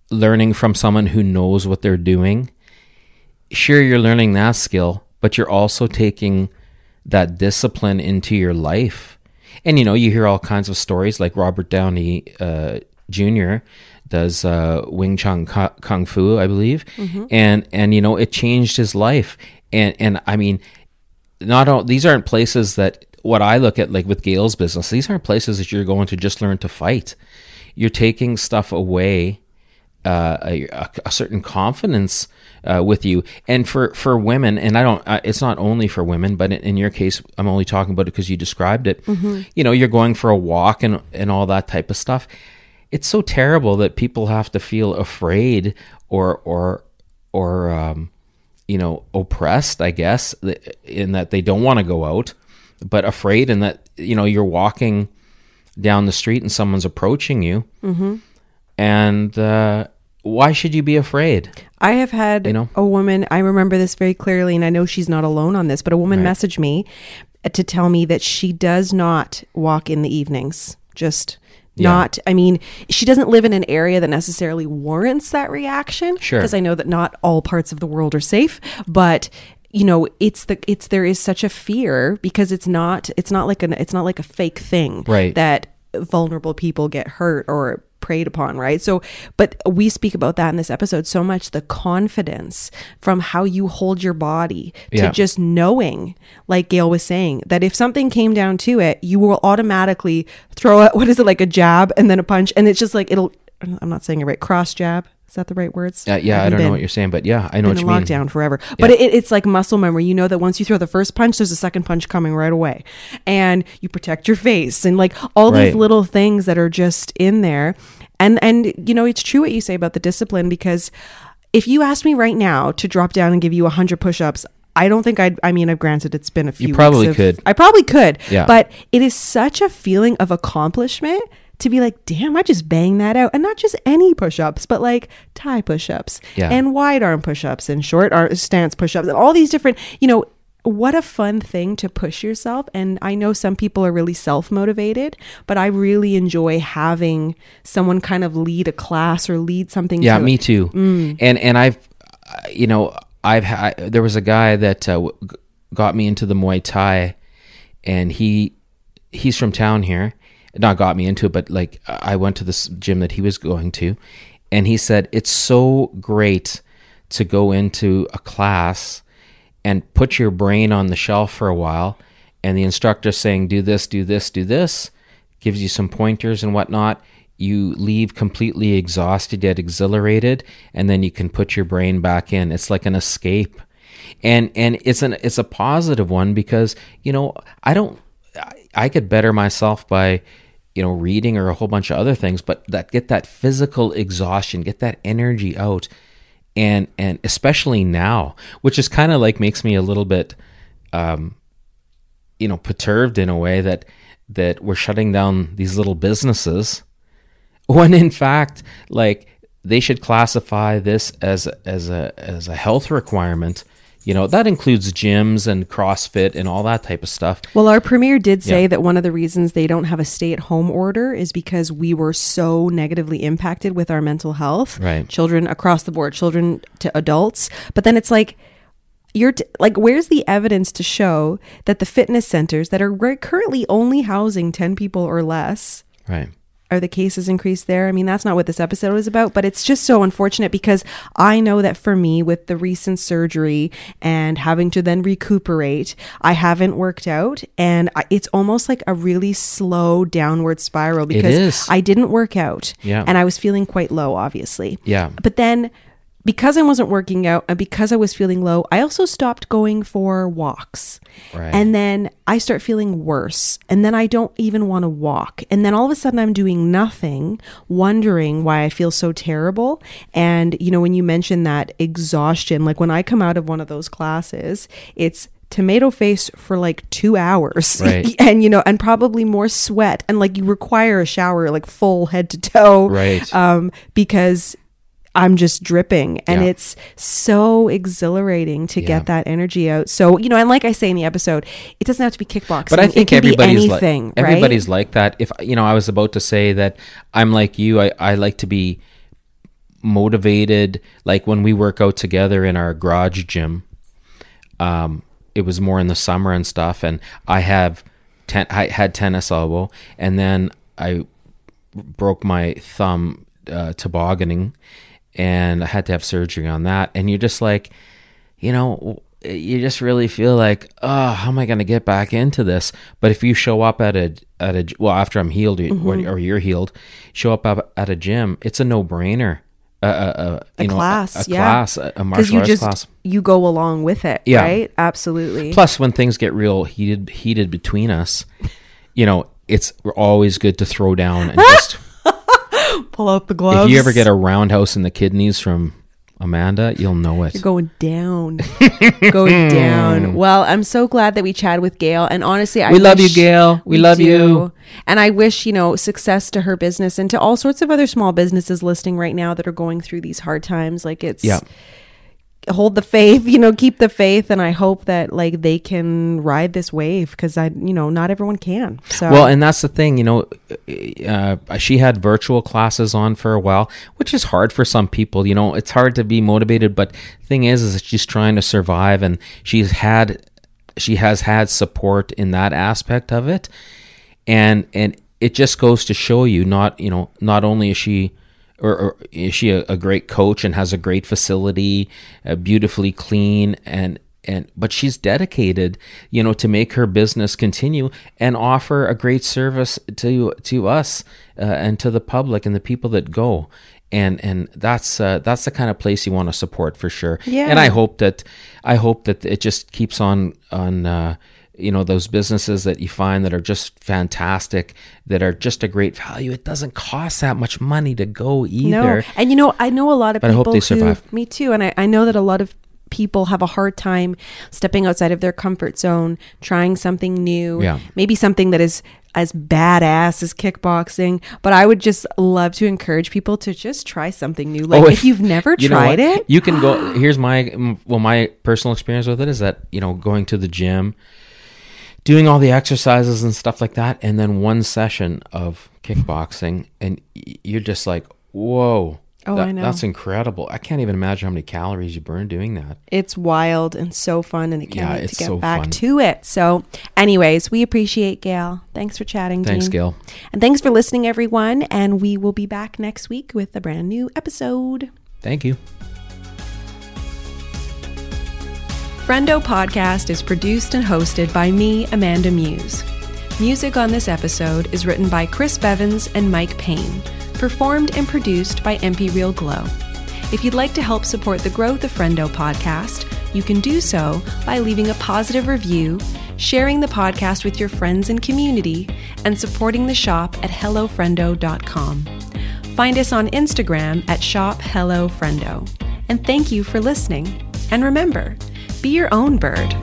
[SPEAKER 4] learning from someone who knows what they're doing. Sure you're learning that skill but you're also taking that discipline into your life. And you know you hear all kinds of stories like robert downey uh, jr does uh, wing chun kung fu i believe. And and you know it changed his life. And and i mean not all these aren't places that what I look at like with Gail's business, these aren't places that you're going to just learn to fight. You're taking stuff away, uh, a, a, certain confidence uh, with you. And for for women, and I don't, uh, it's not only for women, but in, in your case, I'm only talking about it because you described it. You know, you're going for a walk and and all that type of stuff. it's so terrible that people have to feel afraid or or or um, you know oppressed i guess in that they don't want to go out but afraid in that you know you're walking down the street and someone's approaching you and uh, why should you be afraid
[SPEAKER 1] I have had
[SPEAKER 4] You know?
[SPEAKER 1] a woman, I remember this very clearly, and I know she's not alone on this, but a woman
[SPEAKER 4] Right.
[SPEAKER 1] messaged me uh, to tell me that she does not walk in the evenings. Just
[SPEAKER 4] Yeah.
[SPEAKER 1] not, I mean, she doesn't live in an area that necessarily warrants that reaction.
[SPEAKER 4] Sure.
[SPEAKER 1] Because I know that not all parts of the world are safe, but you know it's the it's there is such a fear because it's not it's not like an it's not like a fake thing
[SPEAKER 4] Right.
[SPEAKER 1] that vulnerable people get hurt or preyed upon, right? So, but we speak about that in this episode so much the confidence from how you hold your body to
[SPEAKER 4] Yeah.
[SPEAKER 1] just knowing, like Gail was saying, that if something came down to it, you will automatically throw it, what is it, like a jab and then a punch. And it's just like, it'll, I'm not saying it right, cross jab. Is that the right words?
[SPEAKER 4] uh, yeah i don't know what you're saying but yeah i know
[SPEAKER 1] been
[SPEAKER 4] what you mean
[SPEAKER 1] lockdown forever. But it, it's like muscle memory. You know that once you throw the first punch, there's a second punch coming right away, and you protect your face and like all these little things that are just in there. And and you know it's true what you say about the discipline because if you asked me right now to drop down and give you hundred push-ups. I don't think I'd. I mean, I've granted it's been a few. weeks
[SPEAKER 4] probably
[SPEAKER 1] of-
[SPEAKER 4] could.
[SPEAKER 1] I probably could.
[SPEAKER 4] Yeah.
[SPEAKER 1] But it is such a feeling of accomplishment to be like, damn, I just banged that out, and not just any push-ups, but like tie push-ups
[SPEAKER 4] Yeah.
[SPEAKER 1] and wide arm push-ups and short arm stance push-ups and all these different you know what a fun thing to push yourself and i know some people are really self-motivated but i really enjoy having someone kind of lead a class or lead something
[SPEAKER 4] yeah
[SPEAKER 1] to
[SPEAKER 4] me
[SPEAKER 1] it.
[SPEAKER 4] too
[SPEAKER 1] Mm.
[SPEAKER 4] and and i've you know i've ha- there was a guy that uh, got me into the muay thai and he he's from town here not got me into it but like i went to this gym that he was going to and he said it's so great to go into a class and put your brain on the shelf for a while and the instructor saying do this do this do this gives you some pointers and whatnot. You leave completely exhausted yet exhilarated and then you can put your brain back in. It's like an escape. And and it's an it's a positive one because you know i don't I, I could better myself by you know reading or a whole bunch of other things but that get that physical exhaustion get that energy out and and especially now which is kind of like makes me a little bit um you know perturbed in a way that that we're shutting down these little businesses when in fact like they should classify this as as a as a health requirement you know that includes gyms and crossfit and all that type of stuff
[SPEAKER 1] Well, our premier did say
[SPEAKER 4] Yeah.
[SPEAKER 1] that one of the reasons they don't have a stay at home order is because we were so negatively impacted with our mental health.
[SPEAKER 4] Right.
[SPEAKER 1] Children across the board, children to adults. But then it's like, you're t- like, where's the evidence to show that the fitness centers that are re- currently only housing 10 people or less
[SPEAKER 4] right
[SPEAKER 1] are the cases increased there? I mean, that's not what this episode is about, but it's just so unfortunate because I know that for me, with the recent surgery and having to then recuperate, I haven't worked out, and I, it's almost like a really slow downward spiral because. I didn't work out,
[SPEAKER 4] Yeah.
[SPEAKER 1] and I was feeling quite low, obviously,
[SPEAKER 4] yeah
[SPEAKER 1] but then because I wasn't working out and because I was feeling low, I also stopped going for walks.
[SPEAKER 4] Right.
[SPEAKER 1] And then I start feeling worse. And then I don't even want to walk. And then all of a sudden I'm doing nothing, wondering why I feel so terrible. And, you know, when you mention that exhaustion, like when I come out of one of those classes, it's tomato face for like two hours
[SPEAKER 4] Right.
[SPEAKER 1] and you know and probably more sweat and like you require a shower like full head to toe
[SPEAKER 4] Right.
[SPEAKER 1] um because I'm just dripping and
[SPEAKER 4] Yeah.
[SPEAKER 1] it's so exhilarating to
[SPEAKER 4] Yeah.
[SPEAKER 1] get that energy out. So, you know, and like I say in the episode, it doesn't have to be kickboxing.
[SPEAKER 4] but I think
[SPEAKER 1] it can
[SPEAKER 4] everybody's
[SPEAKER 1] be
[SPEAKER 4] like
[SPEAKER 1] anything, right?
[SPEAKER 4] everybody's like that. If you know, I was about to say that I'm like you. I, I like to be motivated. Like when we work out together in our garage gym, um, it was more in the summer and stuff. And I have, ten, I had tennis elbow, and then I broke my thumb uh, tobogganing, and I had to have surgery on that. And you're just like, you know, you just really feel like, oh, how am I going to get back into this? But if you show up at a at a well after I'm healed or- or you're healed, show up at- a gym, it's a no brainer. Uh, uh, uh, you
[SPEAKER 1] a
[SPEAKER 4] know,
[SPEAKER 1] class,
[SPEAKER 4] a, a
[SPEAKER 1] yeah.
[SPEAKER 4] class, a, a
[SPEAKER 1] because
[SPEAKER 4] martial
[SPEAKER 1] you
[SPEAKER 4] arts
[SPEAKER 1] just
[SPEAKER 4] class.
[SPEAKER 1] you go along with it,
[SPEAKER 4] Yeah.
[SPEAKER 1] right? Absolutely.
[SPEAKER 4] Plus, when things get real heated, heated between us, you know, it's always good to throw down and just
[SPEAKER 1] Pull out the gloves.
[SPEAKER 4] If you ever get a roundhouse in the kidneys from Amanda, you'll know it.
[SPEAKER 1] You're going down. going down. Hmm. Well, I'm so glad that we chatted with Gail. And honestly, I
[SPEAKER 4] We love you, Gail. We love you.
[SPEAKER 1] And I wish, you know, success to her business and to all sorts of other small businesses listing right now that are going through these hard times. Like it's
[SPEAKER 4] Yeah.
[SPEAKER 1] Hold the faith, you know, keep the faith. And I hope that like they can ride this wave because I, you know, not everyone can. So
[SPEAKER 4] Well, and that's the thing, you know, uh, she had virtual classes on for a while, which is hard for some people. You know, it's hard to be motivated, but thing is, is she's trying to survive, and she's had, she has had support in that aspect of it, and and it just goes to show you, not you know, not only is she. Or, or is she a, a great coach and has a great facility, uh, beautifully clean, and and but she's dedicated you know to make her business continue and offer a great service to to us uh, and to the public and the people that go and and that's uh, that's the kind of place you want to support for sure
[SPEAKER 1] Yeah.
[SPEAKER 4] and i hope that i hope that it just keeps on on uh, you know those businesses that you find that are just fantastic that are just a great value it doesn't cost that much money to go either
[SPEAKER 1] No, and you know, I know a lot of
[SPEAKER 4] But I
[SPEAKER 1] people
[SPEAKER 4] hope they
[SPEAKER 1] who,
[SPEAKER 4] survive.
[SPEAKER 1] me too, and I, I know that a lot of people have a hard time stepping outside of their comfort zone, trying something new,
[SPEAKER 4] Yeah.
[SPEAKER 1] maybe something that is as badass as kickboxing. But I would just love to encourage people to just try something new. Like
[SPEAKER 4] Oh,
[SPEAKER 1] if, you've never
[SPEAKER 4] you
[SPEAKER 1] tried it,
[SPEAKER 4] you can go. Here's my well, my personal experience with it is that you know going to the gym, doing all the exercises and stuff like that, and then one session of kickboxing, and you're just like, whoa.
[SPEAKER 1] Oh,
[SPEAKER 4] that-
[SPEAKER 1] I know.
[SPEAKER 4] That's incredible. I can't even imagine how many calories you burn doing that.
[SPEAKER 1] it's wild and so fun, and I can't
[SPEAKER 4] Yeah,
[SPEAKER 1] wait to get
[SPEAKER 4] so
[SPEAKER 1] back
[SPEAKER 4] fun.
[SPEAKER 1] to it. So, anyways, we appreciate Gail. Thanks for chatting.
[SPEAKER 4] Thanks,
[SPEAKER 1] Dean.
[SPEAKER 4] Gail.
[SPEAKER 1] And thanks for listening, everyone. And we will be back next week with a brand new episode.
[SPEAKER 4] Thank you.
[SPEAKER 1] Friendo Podcast is produced and hosted by me, Amanda Muse. Music on this episode is written by Chris Bevins and Mike Payne, performed and produced by MP Real Glow. If you'd like to help support the growth of Friendo Podcast, you can do so by leaving a positive review, sharing the podcast with your friends and community, and supporting the shop at hellofriendo.com. Find us on Instagram at shophellofriendo. And thank you for listening. And remember, be your own bird.